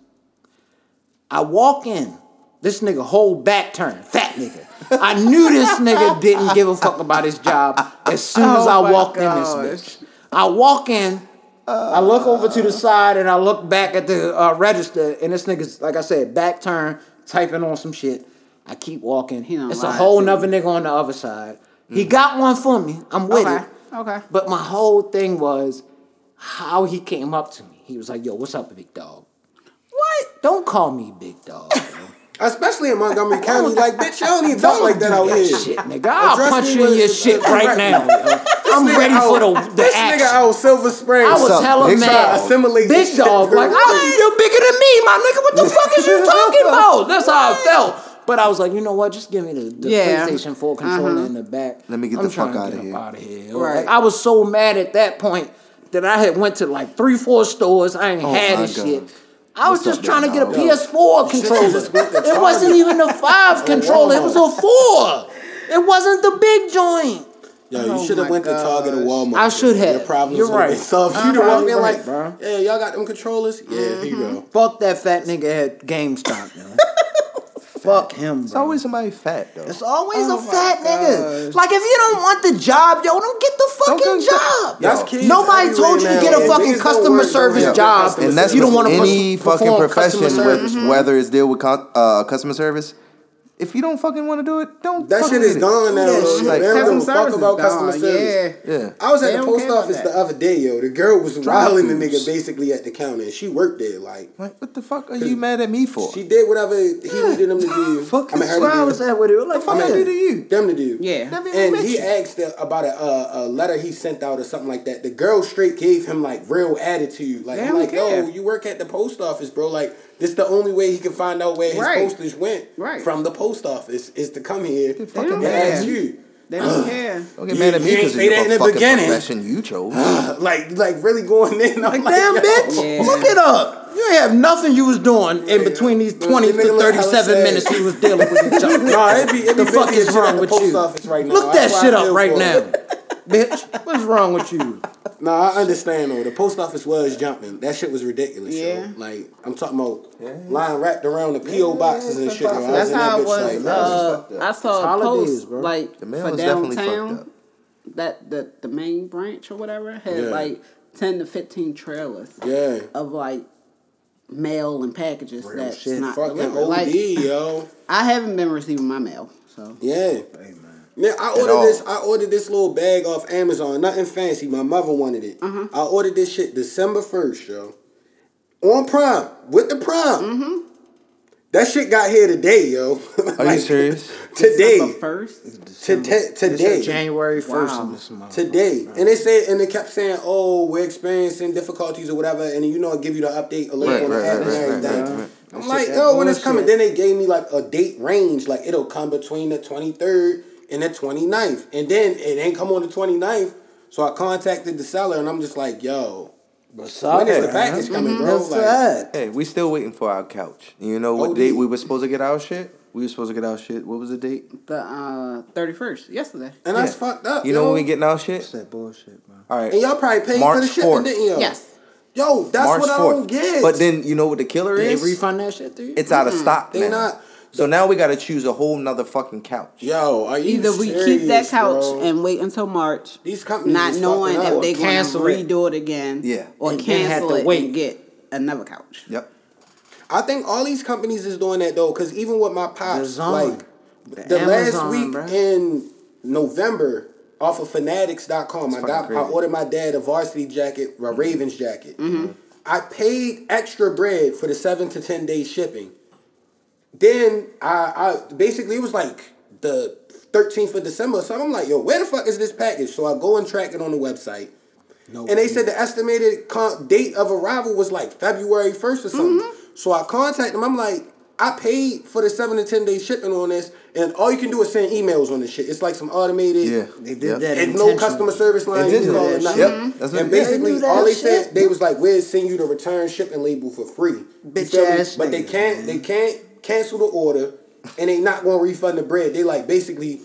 I walk in. This nigga whole back turn, fat nigga. I knew this nigga didn't give a fuck about his job as soon as Oh I my walked in this bitch. I walk in, I look over to the side and I look back at the uh, register, and this nigga's like I said, back turn, typing on some shit. I keep walking. He It's a whole to nother nigga on the other side. He got one for me. I'm with Okay. it. Okay. But my whole thing was how he came up to me. He was like, "Yo, what's up, big dog?" What? Don't call me big dog. Especially in Montgomery County. Like, bitch, you don't even talk Don't like that do out here. shit, nigga. I'll Address punch you in your shit right right now. yo. I'm ready for the the This action. nigga out Silver Springs. I was What's up, hella big mad. dog? Assimilate Big this shit dog, real like, quick. oh, you're bigger than me, my nigga. What the fuck is you talking about? That's how I felt. But I was like, you know what? Just give me the, the Yeah. PlayStation 4 uh-huh. controller in the back. Let me get I'm the fuck trying to outta here. out of here. Right. Like, I was so mad at that point that I had went to like three, four stores. I ain't Oh had my this God. shit. I was What's just trying to get a dog? PS4 controller. just went to It wasn't even a five controller. It was a four. It wasn't the big joint. Yo, you Oh should have my went to Target or. Walmart. I should have. Your problems You're right. been solved. You'd have walked in probably like, bro. yeah, y'all got them controllers? Yeah, here you Mm-hmm. go. Fuck that fat nigga at GameStop, yo. Fuck him, It's always somebody fat though. It's always Oh a my fat nigga. gosh. Like if you don't want the job, yo, don't get the fucking get- job. Yo, That's kids Nobody told you to get a If fucking customer work, service have job. and that's you don't want to any fucking profession, customer with, service. whether it's deal with uh, customer service. If you don't fucking want to do it, don't. That shit is get it. gone now. that bro. shit. They don't Customer give a fuck service about is customer gone, service. Yeah. Yeah. I was at They the post office the other day, yo. The girl was Drive riling the nigga basically at the counter. And she worked there, like Like, what the fuck are you mad at me for? she did whatever he needed them to do. Fuck I mean, is her Where I was do. at with it, like, fuck fuck I do to you? Them to do. Yeah. Never And he you. asked about a, a, a letter he sent out or something like that. The girl straight gave him like real attitude. Like They I'm don't like, yo, you work at the post office, bro. Like this the only way he can find out where his Right. postage went Right. from the post office is to come here fucking and mad. ask you. They don't care. Don't get You- mad at me you because say that in it's a the fucking beginning. profession you chose. like like really going in. I'm Like, like, damn, yo. bitch, Yeah. look it up. You ain't have nothing you was doing in between these The 20 nigga to 37 minutes we was dealing with each other. Nah, it be it be the fuck is wrong with you? right now. Look that That's shit up right for now. it. Bitch, what's wrong with you? Nah, I understand though. The post office was jumping. That shit was ridiculous. Yeah. Yo. Like I'm talking about line wrapped around the PO boxes and shit. yo. I was That's in that how it bitch was. like, Uh, fucked. I saw a holidays, post bro. like The mail for is definitely fucked downtown. That the the main branch or whatever had Yeah. like ten to fifteen trailers yeah. of like mail and packages that's shit. not Fucking delivered. OD, Like yo. I haven't been receiving my mail, so Yeah. Man, I ordered this. I ordered this little bag off Amazon. Nothing fancy. My mother wanted it. Uh-huh. I ordered this shit December first, yo. On Prime with the Prime. Mm-hmm. That shit got here today, yo. Are you serious? Today. First. To- today. January 1st Wow. in this month. Today. And they said, and they kept saying, oh, we're experiencing difficulties or whatever. And you know, I give you the update alert Right, on the right, app right, and right, right, everything. right, right. I'm like, shit, yo, when it's coming. Then they gave me like a date range. Like, it'll come between the 23rd and the 29th. And then it ain't come on the 29th. So I contacted the seller and I'm just like, yo, What's when is the package coming, bro? What's Like. Hey, we still waiting for our couch. You know what OD. date we were supposed to get our shit? We were supposed to get our shit. What was the date? The uh thirty first, yesterday. and that's fucked up. You know yo. when we getting our shit? That's that bullshit, bro. All right. And y'all probably paid for the shipping, 4th. didn't you? Yes. Yo, that's March what I don't get. But then you know what the killer Did they is? refund that shit to you? It's out of stock They now. not- So now we got to choose a whole nother fucking couch. Yo, are you Either we keep that couch bro? and wait until March, These companies not knowing fucking if up. they going to Cancel redo it again, Yeah. or And then have cancel to it wait. and get another couch. Yep. I think all these companies is doing that though, because even with my pops, The like The the, last Amazon, week bruh. in November, off of Fanatics.com, I fucking got I ordered my dad a varsity jacket, a Ravens jacket. Mm-hmm. I paid extra bread for the seven to ten day shipping then I, I basically it was like the 13th of December. So I'm like, yo, where the fuck is this package? So I go and track it on the website. No and they said the estimated con- date of arrival was like February 1st or something. Mm-hmm. So I contact them. I'm like, I paid for the seven to ten day shipping on this, and all you can do is send emails on this shit. It's like some automated. Yeah, they did yep. that. And no customer service line. They did call that yep. That's and basically, they all they shit. said they was like, "We'll send you the return shipping label for free." Bitch ass. But they can't. They can't cancel the order, and they not gonna refund the bread. They like basically,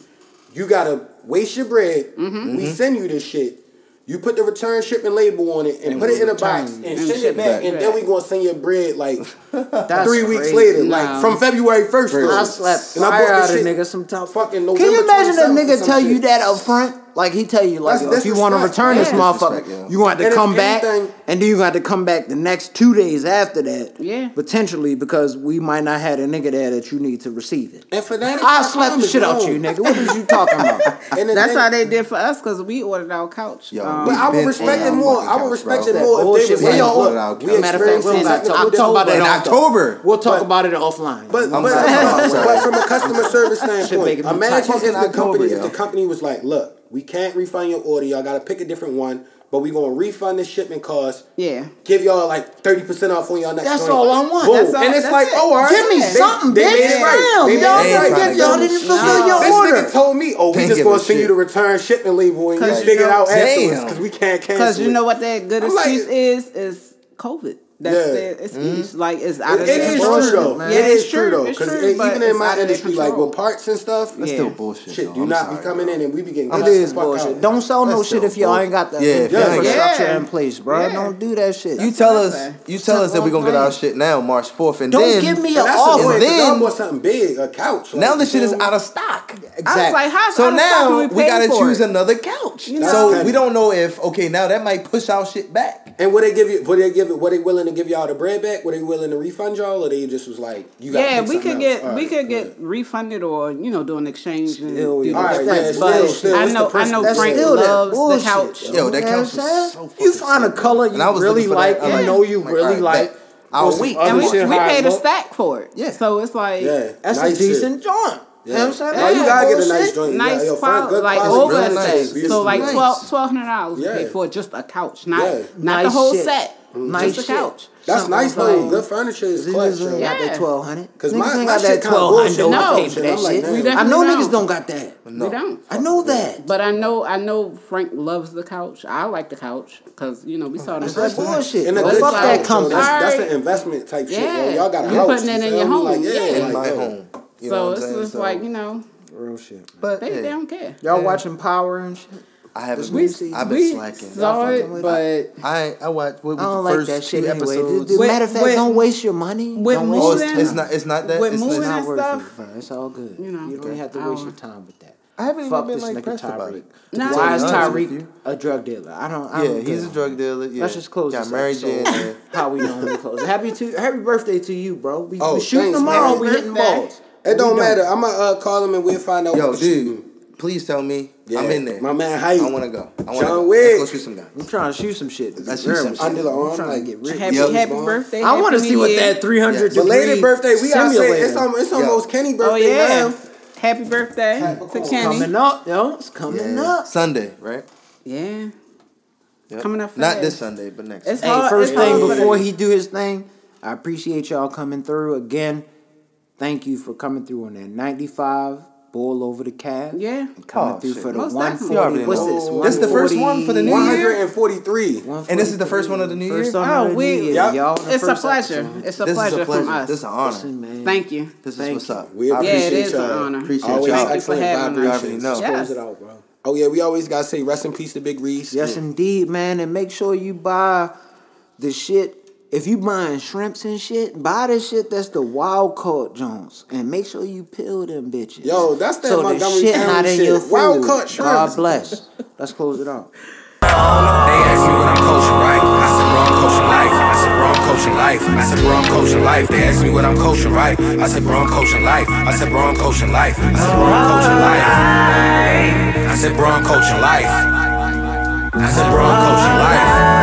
you gotta waste your bread. Mm-hmm. We mm-hmm. send you this shit. You put the return shipment label on it and, and put it in a box and, send it back, back, and then we gonna send your bread like three weeks later, no. like from February first. I slept and I bought this nigga some fucking November. Can you imagine a nigga tell shit. you that up front? Like he tell you, like if you want to return yeah. this motherfucker, yeah. you want to and come back, anything, and then you got to come back the next two days after that. Yeah, potentially because we might not have a nigga there that you need to receive it. And for that, I slapped the shit out you, nigga. What is you talking about? and That's how they did for us because we ordered our couch. Yo, um, but I would respect it more. I would respect it more if they was like, yo, we experienced it. I'll talk about that in October. We'll talk about it offline. But but from a customer service standpoint, imagine if the company if the company was like, look. We can't refund your order. Y'all gotta pick a different one. But we gonna refund the shipment cost. Yeah. Give y'all like thirty percent off on y'all next. That's all I want. That's All, and it's like, it. oh, all right. Give me they, something. They, bitch. made it right. They y'all, it right. Did, y'all didn't fulfill no. your this order. This nigga told me, oh, we Can't just gonna send you the return shipment label and you figure it out damn. afterwards because we can't cancel. Because you know what that good excuse like, is is COVID. That's yeah. it. It's mm-hmm. Like it's out it, of it, it is bullshit, true though. Man. Yeah, it is true though. Because even in my industry, like with parts and stuff, that's yeah. still bullshit. Shit, do not sorry, be coming bro. in and we be getting. It is bullshit. Don't sell no shit if y'all ain't got the infrastructure in place, bro. Don't do that shit. You tell us. You tell us that we gonna get our shit now, March fourth, and then give me an offer. And then want something big, a couch. Now the shit is out of stock. Exactly. So now we, gotta choose another couch. So we don't know if okay now that might push our shit back. And what they give you? What they give it? What they willing to give y'all the bread back? Were they willing to refund y'all, or they just was like, you got? Yeah, we could get all we could get refunded, or you know, do an exchange. Still, and all right, yeah, still, still, I know, I know. Frank still loves the couch. Yo, that couch was so You find a color you really like, i know, you really like our week. And we, we paid a stack for it. Yeah. So it's like yeah, that's nice a decent shit. joint. Yeah. You know you gotta get a nice joint. Nice yeah, quality, yo, like over really nice. Things. So like nice. twelve twelve hundred dollars yeah. for just a couch, not yeah. not nice the whole shit. set. Mm-hmm. Nice just a couch. That's Something nice though. Good furniture is clutch. Yeah, got that twelve hundred. Cause niggas my, ain't got that twelve hundred. No, for that shit. I know niggas don't got that. No. We don't. I know that. But I know I know Frank loves the couch. I like the couch because you know we saw the that's bullshit. And fuck that comfort. That's an investment type shit. Y'all got a house. You putting it in your home. Yeah, in my home. You so it's just so, like you know, real shit. But they, hey, they don't care. Y'all yeah. watching Power and shit. I haven't. We, been, I've been we slacking. Saw it, but I I watched. What, I don't like that shit anyway. Dude, dude, with, matter of fact, with, don't waste your money. With don't moving, waste, it's not. It's not that. With it's not worth stuff, it. It's all good. You know, you don't have to waste your time with that. I haven't Fuck even been like Tariq. No. Why is Tariq a drug dealer? I don't. I yeah, don't he's a drug dealer. Yeah. Let's just close. Got Mary Jane. How we know we close? Happy to happy birthday to you, bro. We, oh, shooting thanks, tomorrow. We hitting balls. It don't matter. I'm gonna uh, call him and we'll find out. Yo, dude, shooting. please tell me. Yeah. I'm in there. My man, Hype. I wanna go. I wanna John go. Wick. Let's go shoot some guys. I'm trying to shoot some shit. Let's shoot some shit. Under the arm, like get rich. Happy, yep. happy birthday. I want to see what that 300 yeah. belated birthday. We gotta say it's almost, it's almost Kenny birthday. Oh yeah. Happy birthday Happy to. Kenny. Coming up, yo. It's coming yeah. up. Sunday, right? Yeah. Yep. Coming up fast. Not this Sunday, but next. It's hey, first thing before he do his thing, I appreciate y'all coming through again. Thank you for coming through on that 95 bowl over the calf. Yeah. coming oh, through shit. for the 140. What's this? This is the first one for the new 143. year. 143. And this is the first one of the new first year. Oh, we. Yep. Y'all it's a pleasure. It's a pleasure, is a pleasure from us. This is an honor. Listen, man. Thank you. This is what's up. We appreciate yeah, it is y'all. an honor. Appreciate y'all. Excellent vibrations. Close yes. it out, bro. Oh yeah, we always gotta say rest in peace to Big Reese. Yes, yeah. indeed, man, and make sure you buy the shit if you buying shrimps and shit, buy the shit that's the wild caught Jones, and make sure you peel them bitches. Yo, that's that so Montgomery the shit County not in shit. your food. Wild caught shrimps. God bless. Let's close it out. They ask me what I'm coaching, right? I said, bro, I'm coaching life. I said, bro, I'm coaching life. I said, bro, I'm coaching life. They ask me what I'm coaching, right? I said, bro, I'm coaching life. I said, bro, I'm coaching life. I said, bro, I'm coaching life. I said, bro, I'm coaching life. I said, bro, I'm coaching life.